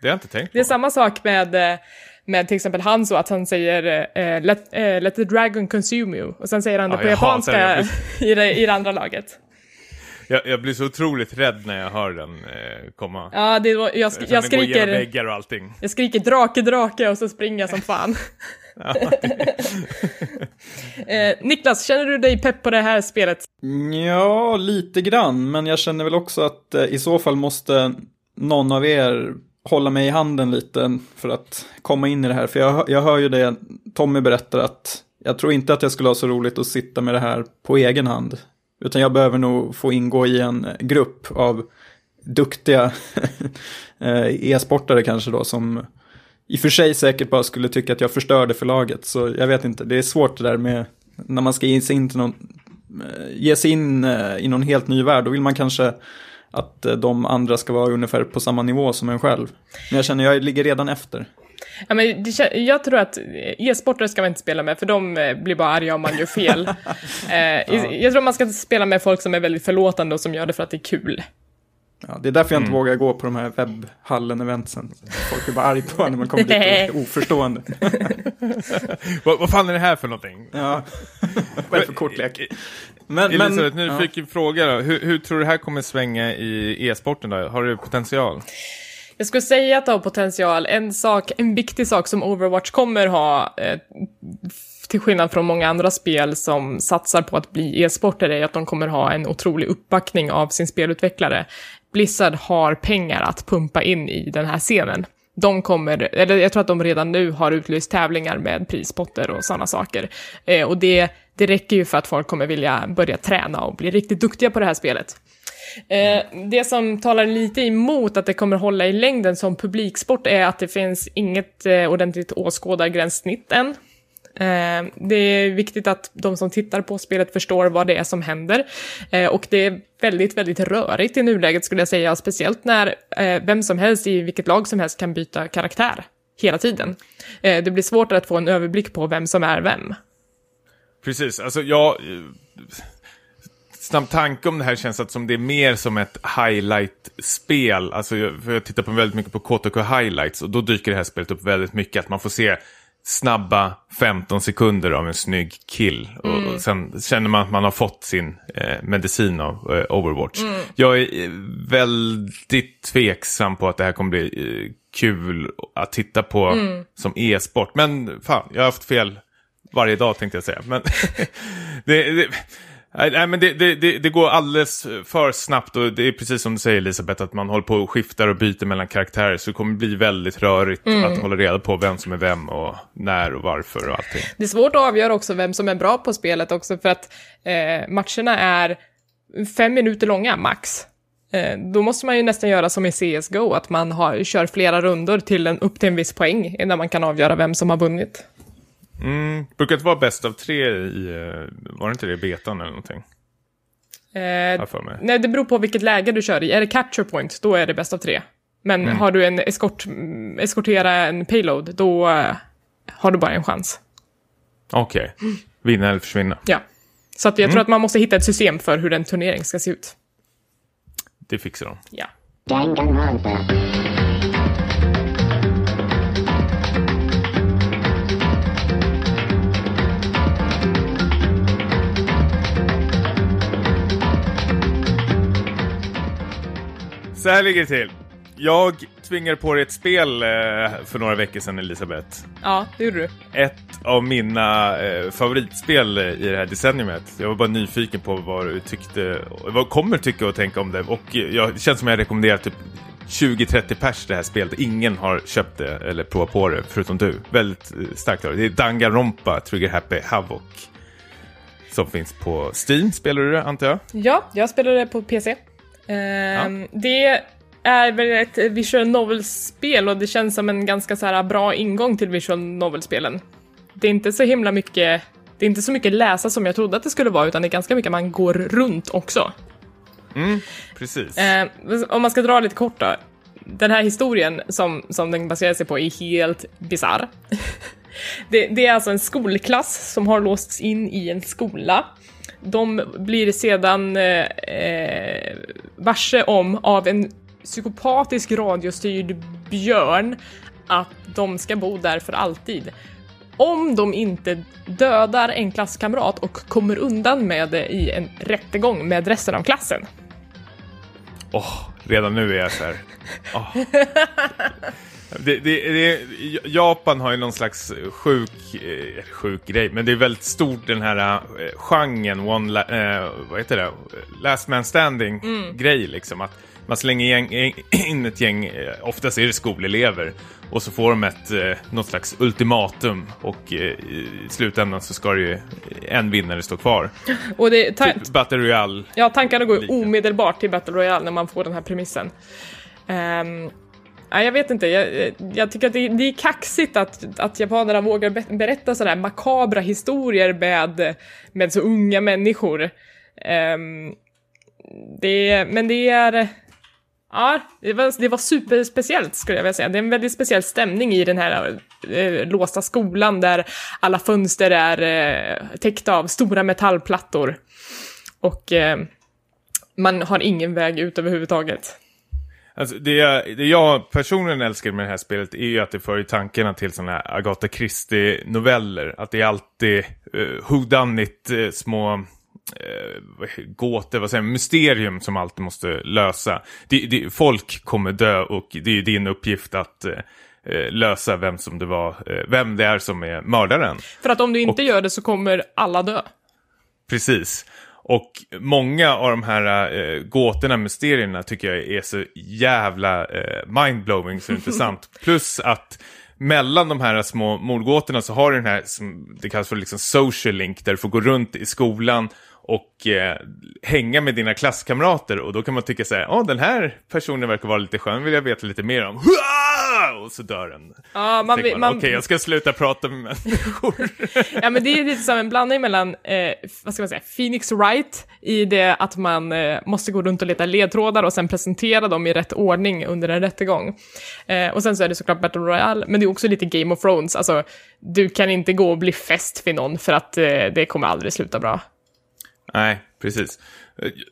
Det har jag inte tänkt på. Det är samma sak med, eh, med till exempel Hanzo, att han säger eh, let, eh, “Let the dragon consume you” och sen säger han det Ja, på jag hatar japanska i, det, i det andra laget. Jag, jag blir så otroligt rädd när jag hör den eh, komma. Ja, det var, jag, sk- Sen jag skriker... väggar och allting. Jag skriker drake, drake och så springer jag som fan. eh, Niklas, känner du dig pepp på det här spelet? Ja, lite grann, men jag känner väl också att eh, i så fall måste någon av er hålla mig i handen lite för att komma in i det här. För jag, hör- jag hör ju det Tommy berättar att jag tror inte att jag skulle ha så roligt att sitta med det här på egen hand. Utan jag behöver nog få ingå i en grupp av duktiga eh, e-sportare kanske då som i och för sig säkert bara skulle tycka att jag förstörde förlaget. Så jag vet inte, det är svårt det där med när man ska ge sig in, till någon, eh, ge sig in eh, i någon helt ny värld. Då vill man kanske att de andra ska vara ungefär på samma nivå som en själv. Men jag känner jag ligger redan efter. Ja, men det, jag tror att e-sportare ska man inte spela med, för de eh, blir bara arga om man gör fel. eh, i- Jag tror man ska spela med folk som är väldigt förlåtande och som gör det för att det är kul. Ja, det är därför jag inte vågar gå på de här webbhallen-eventsen. Folk blir bara arg på när man kommer dit och är oförstående. vad, vad fan är det här för någonting? Ja, vad är det för kortlek? Men, men, Elisabeth, nu ja. fick jag fråga då. Hur, hur tror du det här kommer svänga i e-sporten då? Har du potential? Jag skulle säga att det har potential. En, sak, en viktig sak som Overwatch kommer ha, eh, till skillnad från många andra spel som satsar på att bli e-sportare, är att de kommer ha en otrolig uppbackning av sin spelutvecklare. Blizzard har pengar att pumpa in i den här scenen. De kommer, eller jag tror att de redan nu har utlyst tävlingar med prispotter och sådana saker. Eh, och det, det räcker ju för att folk kommer vilja börja träna och bli riktigt duktiga på det här spelet. Eh, det som talar lite emot att det kommer hålla i längden som publiksport är att det finns inget eh, ordentligt åskådargränssnitt än. Eh, det är viktigt att de som tittar på spelet förstår vad det är som händer. Eh, och det är väldigt, väldigt rörigt i nuläget skulle jag säga, speciellt när eh, vem som helst i vilket lag som helst kan byta karaktär hela tiden. Eh, det blir svårt att få en överblick på vem som är vem. Precis, alltså jag... Eh, Snabb tanke om det här känns att som det är mer som ett highlight-spel. Alltså, jag, för jag tittar på väldigt mycket på KTK highlights och då dyker det här spelet upp väldigt mycket. Att man får se snabba 15 sekunder av en snygg kill. Och, och sen känner man att man har fått sin eh, medicin av eh, Overwatch. Jag är eh, väldigt tveksam på att det här kommer bli eh, kul att titta på som e-sport. Men fan, jag har haft fel varje dag tänkte jag säga. Men det, det, Nej, men det, det, det, det går alldeles för snabbt och det är precis som du säger Elisabeth, att man håller på och skiftar och byter mellan karaktärer. Så det kommer bli väldigt rörigt Mm. att hålla reda på vem som är vem och när och varför och allting. Det är svårt att avgöra också vem som är bra på spelet också för att eh, matcherna är fem minuter långa max. Eh, då måste man ju nästan göra som i CSGO, att man har, kör flera rundor till en, upp till en viss poäng innan man kan avgöra vem som har vunnit. Mm, brukar det vara bäst av tre i, eh, var det inte det betan eller någonting? Eh, nej, det beror på vilket läge du kör i. Är det capture point, då är det bäst av tre. Men har du en eskort, mm, eskortera en payload, då eh, har du bara en chans. Okej, vinna eller försvinna. Ja. Så att jag tror att man måste hitta ett system för hur en turnering ska se ut. Det fixar de. Ja. Så här ligger det till. Jag tvingade på dig ett spel eh, för några veckor sedan Elisabeth. Ja, det gjorde du. Ett av mina eh, favoritspel i det här decenniumet. Jag var bara nyfiken på vad du tyckte, vad kommer tycka och tänka om det. Och jag, det känns som jag rekommenderar typ 20-30 pers det här spelet. Ingen har köpt det eller provat på det förutom du. Väldigt eh, starkt av det. Är Danganronpa Trigger Happy Havoc. Som finns på Steam. Spelar du det antar jag? Ja, jag spelade det på PC. Ehm, Det är väl ett visual novel-spel och det känns som en ganska så här bra ingång till visual novel-spelen. Det är inte så himla mycket, det är inte så mycket läsa som jag trodde att det skulle vara, utan det är ganska mycket man går runt också. Precis. Eh, om man ska dra lite kort då. Den här historien som, som den baserar sig på är helt bizarr. det, det är alltså en skolklass som har låsts in i en skola. De blir sedan eh, eh, varse om av en psykopatisk radiostyrd björn att de ska bo där för alltid. Om de inte dödar en klasskamrat och kommer undan med det i en rättegång med resten av klassen. Åh, redan nu är jag så här. åh. Det, det, det, Japan har ju någon slags sjuk, eh, sjuk grej, men det är väldigt stort den här eh, genren, one la, eh, vad heter det? Last man standing grej liksom. Att man slänger gäng, in ett gäng, eh, oftast är det skolelever, och så får de ett, eh, något slags ultimatum och eh, i slutändan så ska det ju en vinnare stå kvar. Och det, Typ Battle Royale. ja, tankarna går ju omedelbart till Battle Royale när man får den här premissen. Um, jag vet inte, jag, jag tycker att det, det är kaxigt att, att japanerna vågar berätta sådana här makabra historier med, med så unga människor. Um, det, men det är... Ja, det var, det var superspeciellt skulle jag vilja säga. Det är en väldigt speciell stämning i den här eh, låsta skolan där alla fönster är eh, täckta av stora metallplattor. Och eh, man har ingen väg ut överhuvudtaget. Alltså det, jag- det jag personligen älskar med det här spelet är ju att det för tankarna till sådana här Agatha Christie-noveller. Att det är alltid uh, whodunit uh, små uh, gåtor, vad säger man, mysterium som alltid måste lösa. Det, det, folk kommer dö och det är din uppgift att eh, eh, lösa vem som det var, eh, vem det är som är mördaren. För att om du inte gör det så kommer alla dö. Precis. Och många av de här eh, gåtorna, mysterierna tycker jag är så jävla eh, mindblowing så intressant. Plus att mellan de här små mordgåtorna så har du den här som det kallas för liksom social link där du får gå runt i skolan och eh, hänga med dina klasskamrater och då kan man tycka så här, ja den här personen verkar vara lite skön, vill jag veta lite mer om. Och så dör den. Ja, man, man, man, Okej, jag ska sluta prata med människor. ja, men det är lite som en blandning mellan, eh, vad ska man säga, Phoenix Wright i det att man eh, måste gå runt och leta ledtrådar och sen presentera dem i rätt ordning under en rättegång. Eh, och sen så är det såklart Battle Royale, men det är också lite Game of Thrones, alltså du kan inte gå och bli fäst vid någon för att eh, det kommer aldrig sluta bra. Nej, precis.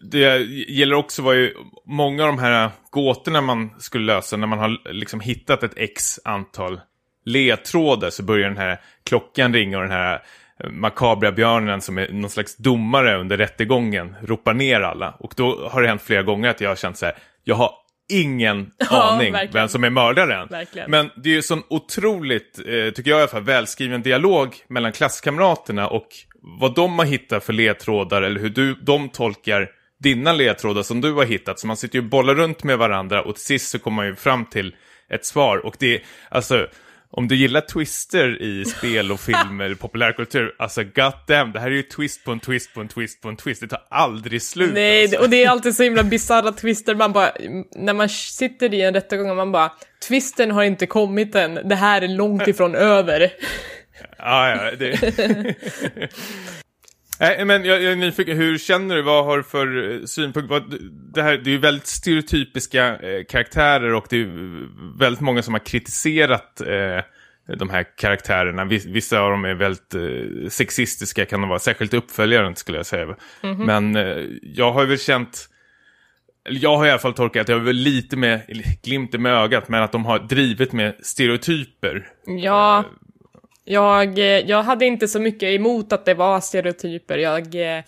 Det gäller också var ju många av de här gåtorna man skulle lösa när man har liksom hittat ett x antal ledtrådar så börjar den här klockan ringa och den här makabra björnen som är någon slags domare under rättegången ropar ner alla. Och då har det hänt flera gånger att jag har känt så här, jag har ingen Ja, aning verkligen. vem som är mördaren. Verkligen. Men det är ju sån otroligt, eh, tycker jag i alla fall, välskriven dialog mellan klasskamraterna och vad de har hittat för ledtrådar eller hur du, de tolkar dina ledtrådar som du har hittat. Så man sitter ju och bollar runt med varandra och till sist så kommer man ju fram till ett svar. Och det är, alltså, om du gillar twister i spel och film eller populärkultur, alltså god damn, det här är ju twist på en twist på en twist på en twist. Det tar aldrig slut. Nej, alltså. och det är alltid så himla bisarra twister, man bara, när man sitter i en rättegång och man bara, twisten har inte kommit än, det här är långt ifrån över. Ja, ja, det... Nej, men jag, jag är nyfiken, hur känner du, vad har du för eh, synpunkt? Vad, det, här, det är ju väldigt stereotypiska eh, karaktärer och det är väldigt många som har kritiserat eh, de här karaktärerna. Vis- Vissa av dem är väldigt eh, sexistiska kan de vara, särskilt uppföljaren skulle jag säga. Men eh, jag har väl känt, eller jag har i alla fall tolkat det väl lite med, glimten med ögat, men att de har drivit med stereotyper. Ja, jag, eh, jag hade inte så mycket emot att det var stereotyper. Jag, eh,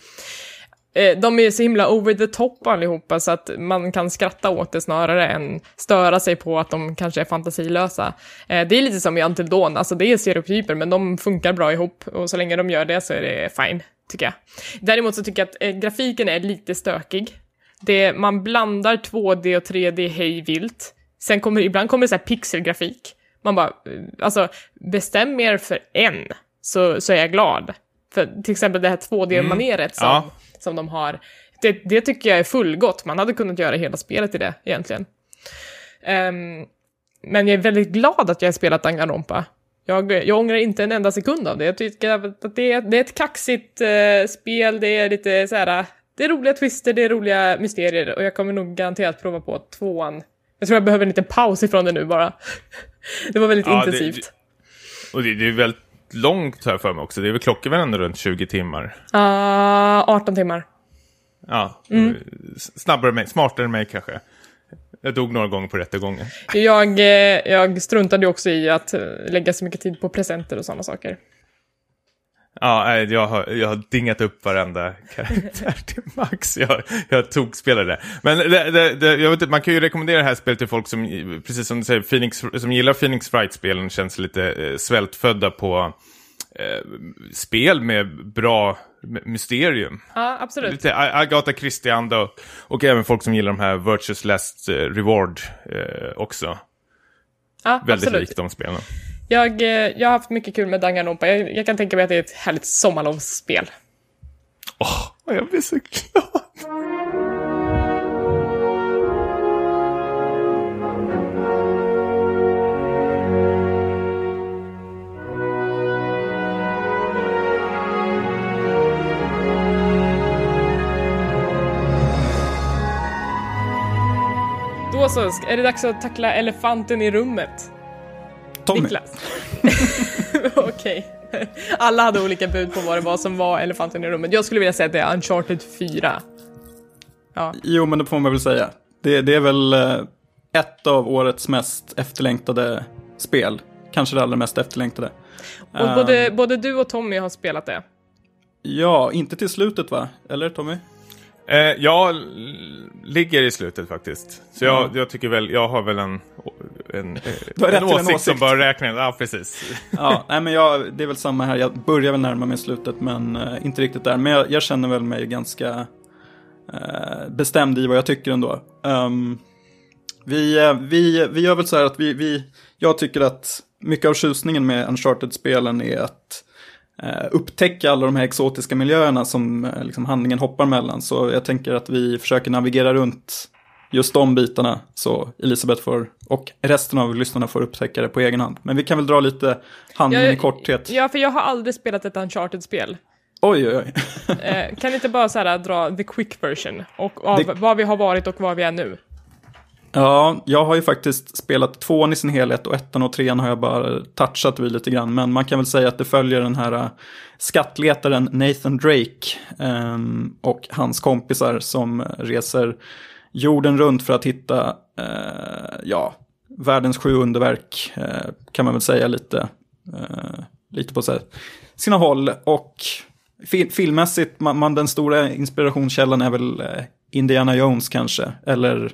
eh, de är så himla over the top allihopa så att man kan skratta åt det snarare än störa sig på att de kanske är fantasilösa. Eh, det är lite som i Antildon, alltså det är stereotyper men de funkar bra ihop och så länge de gör det så är det fine, tycker jag. Däremot så tycker jag att eh, grafiken är lite stökig. Det, man blandar 2D och 3D hej vilt. Sen kommer ibland kommer det så här pixelgrafik. Man bara, alltså bestäm er för en, så, så är jag glad. För till exempel det här 2D-maneret som, Ja. som de har, det, det tycker jag är fullgott. Man hade kunnat göra hela spelet i det egentligen. Ehm, men jag är väldigt glad att jag har spelat Danganronpa. Jag, jag ångrar inte en enda sekund av det. Jag tycker att det är, det är ett kaxigt eh, spel, det är lite så här, det är roliga twister, det är roliga mysterier och jag kommer nog garanterat prova på tvåan. Jag tror jag behöver en liten paus ifrån det nu bara. det var väldigt Ja, det- intensivt. Och det, det är väldigt långt här för mig också. Det är väl klockor väl ändå runt 20 timmar. Ah, 18 timmar. Ja, Mm. s- snabbare än mig, smartare än mig kanske. Jag dog några gånger på rättegången. Jag, eh, jag struntade också i att eh, lägga så mycket tid på presenter och sådana saker. Ja, jag har, jag har dingat upp varenda karaktär till max. Jag, jag tog spelade. Men det, det, det, jag vet, inte, man kan ju rekommendera det här spelet till folk som, precis som du säger, Phoenix, som gillar Phoenix Wright-spelen, känns lite eh, svältfödda på eh, spel med bra mysterium. Ja, absolut. Lite Agatha Christie-anda och, och även folk som gillar de här Virtuous Last eh, Reward eh, också. Ja, Väldigt likt de spelen. Jag, eh, jag har haft mycket kul med Danganronpa. Jag, jag kan tänka mig att det är ett härligt sommarlovsspel. Åh, jag blir så glad. Då så, är det dags att tackla elefanten i rummet. Tommy, Niklas. Okej. Alla hade olika bud på vad det var som var elefanten i rummet. Jag skulle vilja säga att det är Uncharted 4. Ja, jo men det får man väl säga. Det, det är väl eh, ett av årets mest efterlängtade spel. Kanske det allra mest efterlängtade. och både, både du och Tommy har spelat det. Ja, inte till slutet va? Eller Tommy? Eh, jag ligger i slutet faktiskt. Så jag, jag tycker väl, jag har väl en, en, eh, en en åsikt som åsikt. bör räknas. Ja, precis. Ja, nej men jag, det är väl samma här. Jag börjar väl närma mig slutet men eh, inte riktigt där. Men jag, jag känner väl mig ganska eh, bestämd i vad jag tycker ändå. Ehm, vi, eh, vi, vi gör väl så här att vi, vi, jag tycker att mycket av tjusningen med Uncharted-spelen är att upptäcka alla de här exotiska miljöerna som eh, liksom handlingen hoppar mellan. Så jag tänker att vi försöker navigera runt just de bitarna så Elisabeth får, och resten av lyssnarna får upptäcka det på egen hand. Men vi kan väl dra lite handlingen i korthet. Ja, för jag har aldrig spelat ett Uncharted-spel. Oj, oj, oj. Eh, kan ni inte bara så här, dra the quick version? Och av Det- vad vi har varit och vad vi är nu. Ja, jag har ju faktiskt spelat tvåan i sin helhet och ettan och trean har jag bara touchat vid lite grann. Men man kan väl säga att det följer den här äh, skattletaren Nathan Drake ehm, och hans kompisar som reser jorden runt för att hitta, eh, ja, världens sju underverk eh, kan man väl säga lite, lite på sina håll. Och fil- filmmässigt, man, man, den stora inspirationskällan är väl Indiana Jones kanske, eller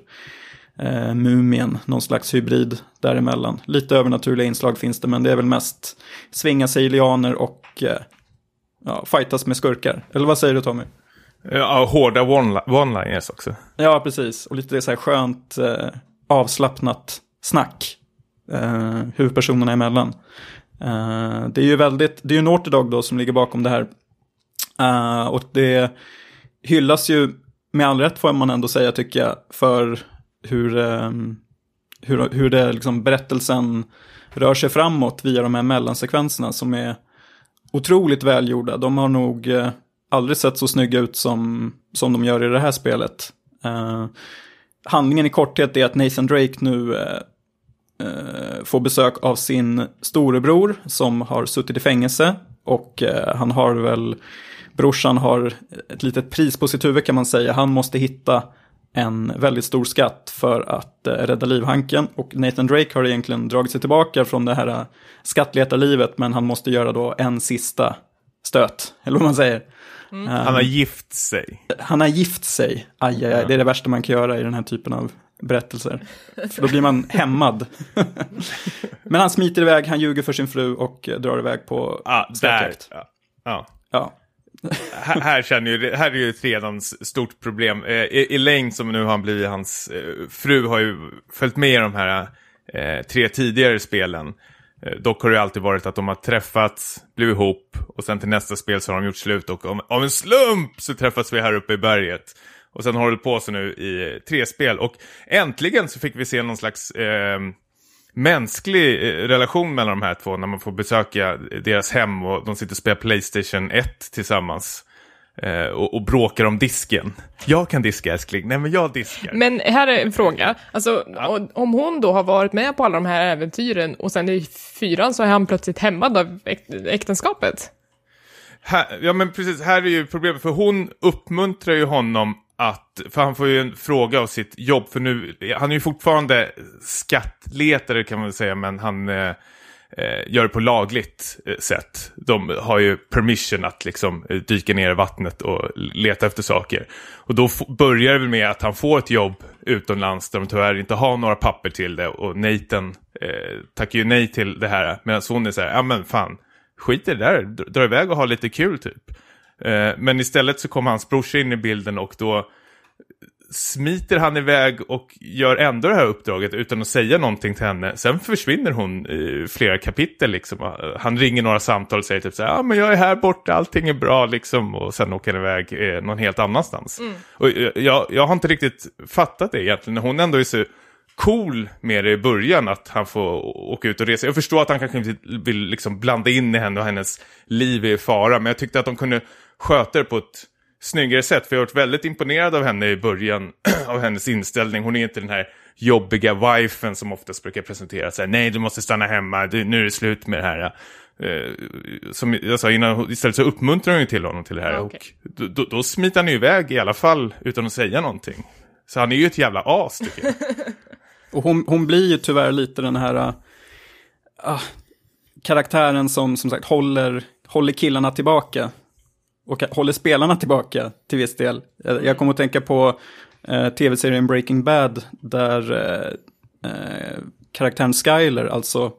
eh, Mumien, någon slags hybrid däremellan. Lite övernaturliga inslag finns det, men det är väl mest svinga sig i lianer och eh, ja, fightas med skurkar. Eller vad säger du Tommy? Ja, hårda one- one-liners också. Ja, precis. Och lite så här skönt eh, avslappnat snack eh, huvudpersonerna emellan. Eh, det är ju väldigt, det är ju Naughty Dog då som ligger bakom det här. Eh, och det hyllas ju med all rätt får man ändå säga tycker jag för hur, ehm, hur, hur det liksom berättelsen rör sig framåt via de här mellansekvenserna som är otroligt välgjorda. De har nog eh, aldrig sett så snygga ut som, som de gör i det här spelet. Eh, handlingen i korthet är att Nathan Drake nu eh, eh, får besök av sin storebror som har suttit i fängelse. Och eh, han har väl, brorsan har ett litet pris på sitt huvud kan man säga. Han måste hitta en väldigt stor skatt för att eh, rädda livhanken. Och Nathan Drake har egentligen dragit sig tillbaka från det här eh, skattletarlivet, men han måste göra då en sista stöt, eller vad man säger. Han har gift sig. Han har gift sig, aj, aj, aj, det är det värsta man kan göra i den här typen av berättelser. För då blir man hämmad. men han smiter iväg, han ljuger för sin fru och eh, drar iväg på där. skattjakt. Ja. Ja. Ja, här, här känner ju, här är ju ett redan stort problem. Eh, Elaine som nu har blivit hans eh, fru har ju följt med i de här eh, tre tidigare spelen. Eh, dock har det alltid varit att de har träffats, blivit ihop och sen till nästa spel så har de gjort slut och om, av en slump så träffas vi här uppe i berget. Och sen har det hållit på sig nu i eh, tre spel och äntligen så fick vi se någon slags eh, mänsklig eh, relation mellan de här två när man får besöka deras hem och de sitter och spelar Playstation 1 tillsammans. Eh, och, och bråkar om disken. Jag kan diska älskling, nej men jag diskar. Men här är en fråga. Alltså, och- om hon då har varit med på alla de här äventyren och sen i fyran så är han plötsligt hämmad av äk- äktenskapet. Här, ja men precis, här är ju problemet, för hon uppmuntrar ju honom att, för han får ju en fråga av sitt jobb, för nu, han är ju fortfarande skattletare kan man väl säga, men han eh, eh gör det på lagligt eh, sätt. De har ju permission att liksom eh, dyka ner i vattnet och leta efter saker. Och då börjar det väl med att han får ett jobb utomlands där de tyvärr inte har några papper till det och Nathan eh, tackar ju nej till det här, medan hon är så här, ja men fan, skit i det där, dra dra iväg och ha lite kul typ. Eh, men istället så kommer hans brorsa in i bilden och då smiter han iväg och gör ändå det här uppdraget utan att säga någonting till henne. Sen försvinner hon i flera kapitel liksom. Han ringer några samtal och säger typ så här, ja men jag är här borta, allting är bra liksom. Och sen åker han iväg eh, någon helt annanstans. Och eh, jag, jag har inte riktigt fattat det egentligen. Hon ändå är så cool med det i början att han får åka ut och resa. Jag förstår att han kanske inte vill liksom blanda in i henne och hennes liv är i fara. Men jag tyckte att de kunde sköta det på ett snyggare sätt. För jag har varit väldigt imponerad av henne i början, av hennes inställning. Hon är inte den här jobbiga wifen som oftast brukar presenteras. Så här, Nej, du måste stanna hemma, du, nu är det slut med det här. Eh, som jag sa innan, istället så uppmuntrar hon ju till honom till det här. Ja, okej. Och då, då, då smiter han ju iväg i alla fall utan att säga någonting. Så han är ju ett jävla as tycker jag. Och hon, hon blir ju tyvärr lite den här ah, karaktären som som sagt håller, håller killarna tillbaka. Och håller spelarna tillbaka till viss del. Jag, jag kommer att tänka på eh, tv-serien Breaking Bad där eh, eh, karaktären Skyler, alltså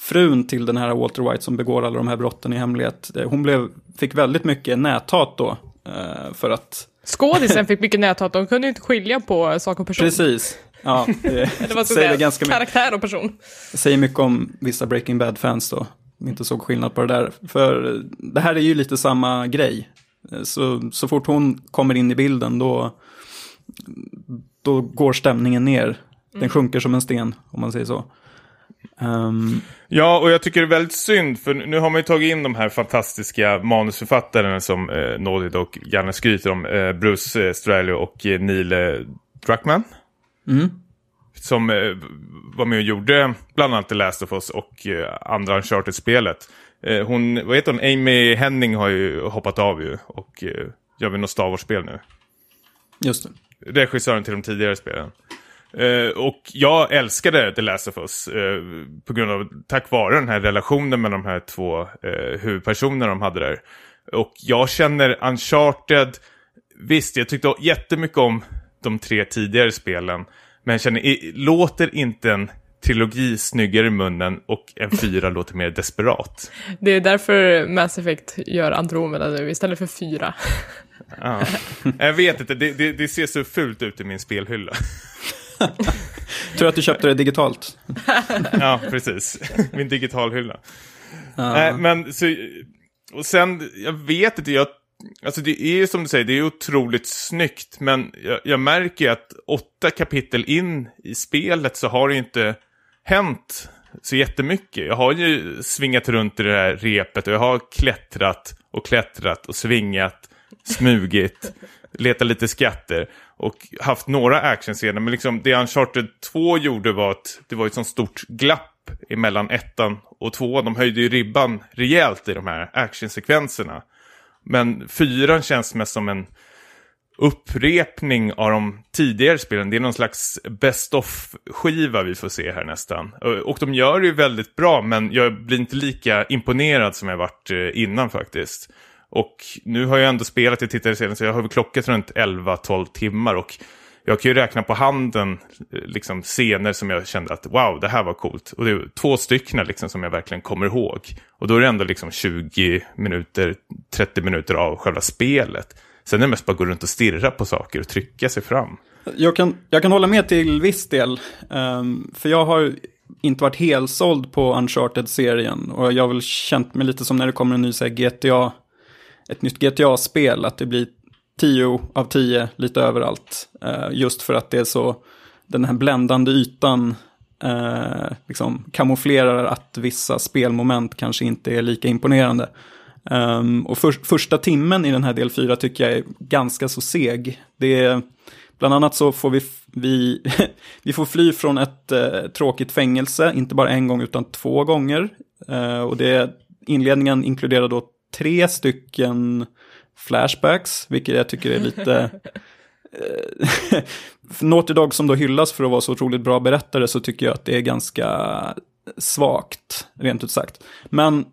frun till den här Walter White som begår alla de här brotten i hemlighet, eh, hon blev, fick väldigt mycket näthat då. Eh, för att, Skådisen fick mycket näthat, de kunde inte skilja på sak och person. precis, ja, det, Eller vad säger säga, ganska mycket. karaktär och person. säger mycket om vissa Breaking Bad-fans då. Inte såg skillnad på det där. För det här är ju lite samma grej. Så, så fort hon kommer in i bilden då, då går stämningen ner. Den sjunker som en sten, om man säger så. Ehm, Ja, och jag tycker det är väldigt synd, för nu har man ju tagit in de här fantastiska manusförfattarna som eh, Naughty Dog gärna skryter om. Eh, Bruce eh, Straley och eh, Neil eh, Druckmann. mm, Som eh, var med och gjorde bland annat The Last of Us och eh, andra Uncharted-spelet. Eh, hon, vad heter hon, Amy Henning har ju hoppat av ju och gör väl något Star Wars-spel nu. just det. regissören till de tidigare spelen. Eh, och jag älskade The Last of Us eh, på grund av, tack vare den här relationen med de här två eh, huvudpersonerna de hade där. Och jag känner Uncharted, visst jag tyckte jättemycket om de tre tidigare spelen. Men jag känner, i- låter inte en trilogi snyggare i munnen och en fyra låter mer desperat? Det är därför Mass Effect gör Andromeda nu istället för fyra. Ja. Jag vet inte, det, det, det ser så fult ut i min spelhylla. Tur att du köpte det digitalt. Ja, precis. Min digitalhylla. Ja. Nej, men så, och sen, jag vet inte, jag, alltså det är ju som du säger, det är otroligt snyggt, men jag, jag märker ju att åtta kapitel in i spelet så har det ju inte hänt så jättemycket. Jag har ju svingat runt i det här repet och jag har klättrat och klättrat och svingat, smugit, letat lite skatter och haft några actionscener. Men liksom det Uncharted 2 gjorde var att det var ett sånt stort glapp emellan ettan och tvåan. De höjde ju ribban rejält i de här actionsekvenserna. Men fyran känns mest som en upprepning av de tidigare spelen. Det är någon slags best of-skiva vi får se här nästan. Och de gör det ju väldigt bra, men jag blir inte lika imponerad som jag varit eh, innan faktiskt. Och nu har jag ändå spelat, jag tittade senast, så jag har väl klockat runt 11-12 timmar och jag kan ju räkna på handen liksom scener som jag kände att wow, det här var coolt. Och det är två stycken liksom som jag verkligen kommer ihåg. Och då är det ändå liksom 20 minuter, 30 minuter av själva spelet. Sen är det mest bara att gå runt och stirra på saker och trycka sig fram. Jag kan, jag kan hålla med till viss del. Um, för jag har inte varit helsåld på Uncharted-serien. Och jag har väl känt mig lite som när det kommer en ny så här, GTA, ett nytt GTA-spel. Att det blir 10 av 10 lite överallt. Eh, just för att det är så, den här bländande ytan eh, liksom kamouflerar att vissa spelmoment kanske inte är lika imponerande. Um, och för, första timmen i den här del 4 tycker jag är ganska så seg. Det är, bland annat så får vi, vi, vi får fly från ett eh, tråkigt fängelse, inte bara en gång utan två gånger. Eh, och det, inledningen inkluderar då tre stycken flashbacks, vilket jag tycker är lite... Eh, Naughty Dog som då hyllas för att vara så otroligt bra berättare så tycker jag att det är ganska svagt, rent ut sagt. Men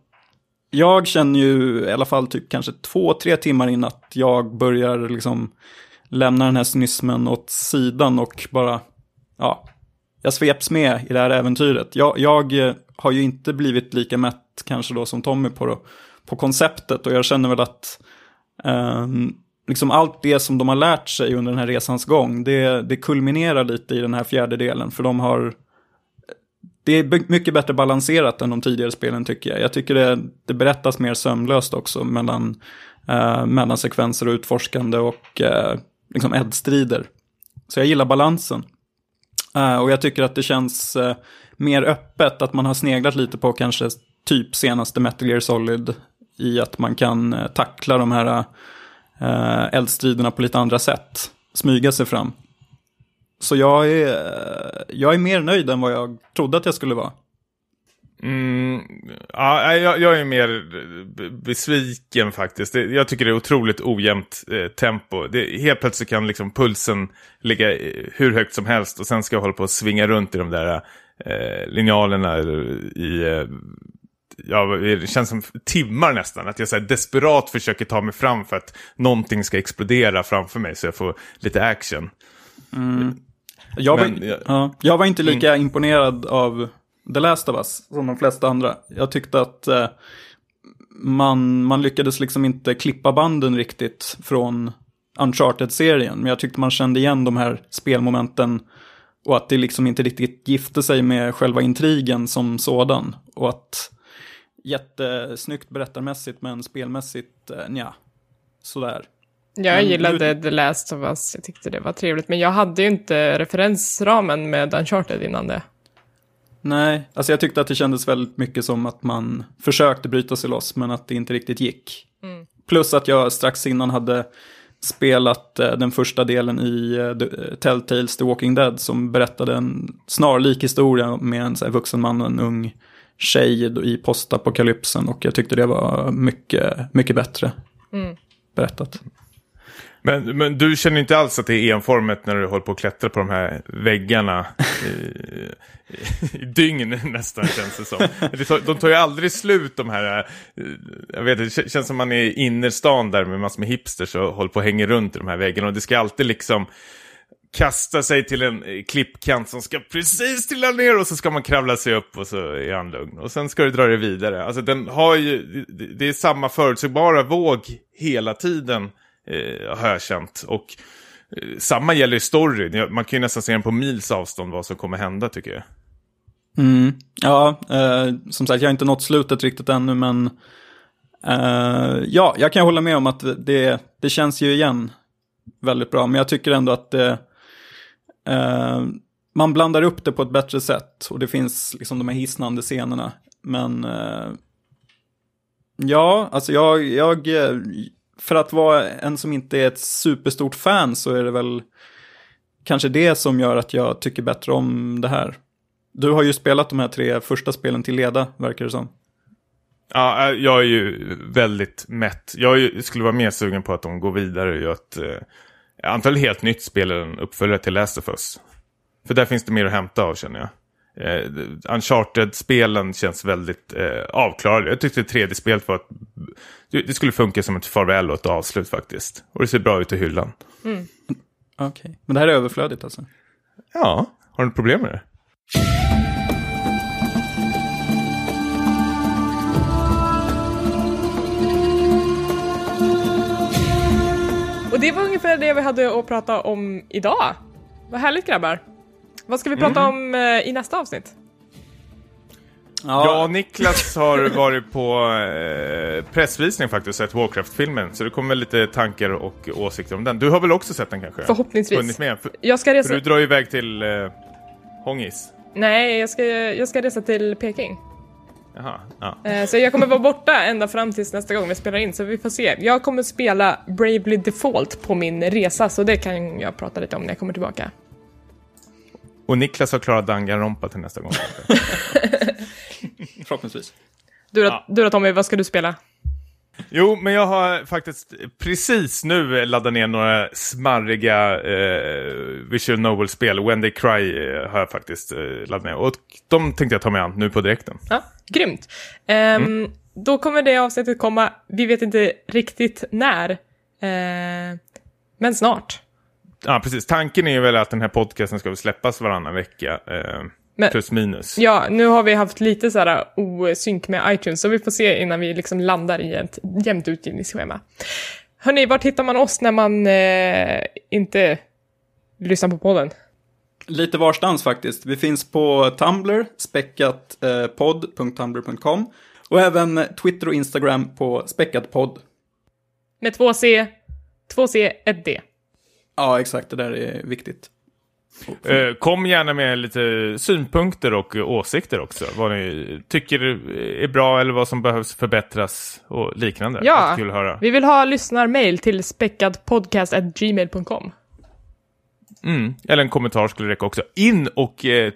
jag känner ju i alla fall typ kanske två, tre timmar in att jag börjar liksom lämna den här cynismen åt sidan och bara, ja, jag sveps med i det här äventyret. Jag, jag eh, har ju inte blivit lika mätt kanske då som Tommy på, då, på konceptet och jag känner väl att Um, liksom allt det som de har lärt sig under den här resans gång, det, det kulminerar lite i den här fjärdedelen. för de har det är mycket bättre balanserat än de tidigare spelen tycker jag. Jag tycker det, det berättas mer sömlöst också mellan, eh, uh, mellan sekvenser och utforskande och uh, liksom eddstrider. Så jag gillar balansen. Uh, och jag tycker att det känns uh, mer öppet, att man har sneglat lite på kanske typ senaste Metal Gear Solid i att man kan eh, tackla de här eh, eldstriderna på lite andra sätt. Smyga sig fram. Så jag är, eh, jag är mer nöjd än vad jag trodde att jag skulle vara. Mm, ja, jag, jag är mer eh, besviken faktiskt. Det, jag tycker det är otroligt ojämnt eh, tempo. Det, helt plötsligt kan liksom pulsen ligga hur högt som helst och sen ska jag hålla på att svinga runt i de där eh, linjalerna eller i... Eh, ja, det känns som timmar nästan. Att jag så desperat försöker ta mig fram för att någonting ska explodera framför mig så jag får lite action. Jag var, jag- ja, jag var inte lika imponerad av The Last of Us som de flesta andra. Jag tyckte att eh, man, man lyckades liksom inte klippa banden riktigt från Uncharted-serien. Men jag tyckte man kände igen de här spelmomenten och att det liksom inte riktigt gifte sig med själva intrigen som sådan. Och att jättesnyggt berättarmässigt men spelmässigt, eh, nja, sådär. Jag Men gillade The Last of Us, jag tyckte det var trevligt, men jag hade ju inte referensramen med Uncharted innan det. Nej, alltså jag tyckte att det kändes väldigt mycket som att man försökte bryta sig loss men att det inte riktigt gick. Plus att jag strax innan hade spelat eh, den första delen i eh, The- Telltales The Walking Dead som berättade en snarlik historia med en så vuxen man och en ung tjej i postapokalypsen och jag tyckte det var mycket, mycket bättre berättat. Men, men du känner inte alls att det är enformigt när du håller på att klättra på de här väggarna i, i, i dygn nästan känns det som. Det tar, de tar ju aldrig slut de här, eh, jag vet det k- känns som man är i innerstan där med massor med hipsters och håller på att hänga runt i de här väggarna och det ska alltid liksom kastar sig till en eh, klippkant som ska precis trilla ner och så ska man kravla sig upp och så är han lugn. Och sen ska du dra det vidare. Alltså den har ju, det är samma förutsägbara våg hela tiden eh, har jag känt. Och eh, samma gäller ju storyn. Man kan ju nästan se den på mils avstånd vad som kommer hända tycker jag. Mm. Ja, eh, som sagt jag har inte nått slutet riktigt ännu men eh, ja, jag kan hålla med om att det, det känns ju igen väldigt bra. Men jag tycker ändå att det, eh, man blandar upp det på ett bättre sätt. Och det finns liksom de här hisnande scenerna. Men eh, ja, alltså jag, jag, för att vara en som inte är ett superstort fan så är det väl kanske det som gör att jag tycker bättre om det här. Du har ju spelat de här tre första spelen till leda, verkar det som. Ja, eh, jag är ju väldigt mätt. Jag skulle vara mer sugen på att de går vidare och gör ett eh, antal helt nytt spel än en uppföljare till Last of Us. För där finns det mer att hämta av känner jag. Eh, Uncharted-spelen känns väldigt eh, avklarade. Jag tyckte 3D-spelet var ett... Det skulle funka som ett farväl och ett avslut faktiskt. Och det ser bra ut i hyllan. Mm. Okej, okay. men det här är överflödigt alltså? Ja, har du problem med det? Det var ungefär det vi hade att prata om idag. Vad härligt grabbar. Vad ska vi prata mm. om eh, i nästa avsnitt? Ja. ja, Niklas har varit på eh, pressvisning faktiskt och sett Warcraft-filmen. Så det kommer lite tankar och åsikter om den. Du har väl också sett den kanske? Förhoppningsvis. med. För, jag ska resa... För du drar iväg till eh, Hångis. Nej, jag ska, jag ska resa till Peking. Jaha, ja. Eh, så jag kommer vara borta ända fram tills nästa gång vi spelar in, så vi får se. Jag kommer spela Bravely Default på min resa, så det kan jag prata lite om när jag kommer tillbaka. Och Niklas har klarat Danganronpa till nästa gång. Förhoppningsvis. Du då, ja. du då Tommy, vad ska du spela? Jo, men jag har faktiskt precis nu laddat ner några smarriga eh, Visual Novel-spel. When They Cry eh, har jag faktiskt eh, laddat ner. Och de tänkte jag ta mig an nu på direkten. Ja, grymt. Um, mm. Då kommer det avsnittet komma, vi vet inte riktigt när, uh, men snart. Ja, precis. Tanken är väl att den här podcasten ska släppas varannan vecka. Uh, men, Plus minus. Ja, nu har vi haft lite så här osynk med iTunes, så vi får se innan vi liksom landar i ett jämnt utgivningsschema. Hörni, vart hittar man oss när man eh, inte lyssnar på podden? Lite varstans faktiskt. Vi finns på Tumblr, späckatpodd.tumblr.com eh, och även Twitter och Instagram på späckatpodd. Med två C, två C, ett D. Ja, exakt. Det där är viktigt. Eh, kom gärna med lite synpunkter och åsikter också. Vad ni tycker är bra eller vad som behövs förbättras och liknande. Ja, kul att höra. vi vill ha lyssnarmail till späckadpodcast.gmail.com. Mm, eller en kommentar skulle räcka också. In och eh,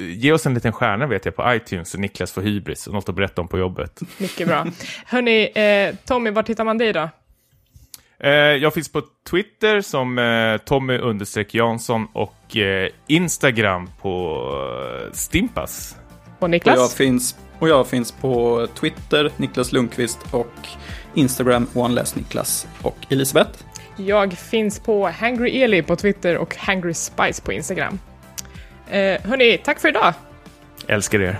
ge oss en liten stjärna vet jag på iTunes så Niklas får hybris och något att berätta om på jobbet. Mycket bra. Hörni, eh, Tommy, var hittar man dig då? Eh, jag finns på Twitter som eh, Tommy Jansson och eh, Instagram på eh, Stimpas. Och Niklas? Och jag, finns, och jag finns på Twitter, Niklas Lundqvist och Instagram, OneLessNiklas och Elisabeth. Jag finns på Hangry Eli på Twitter och Hangry Spice på Instagram. Eh, hörni, tack för idag! Älskar er!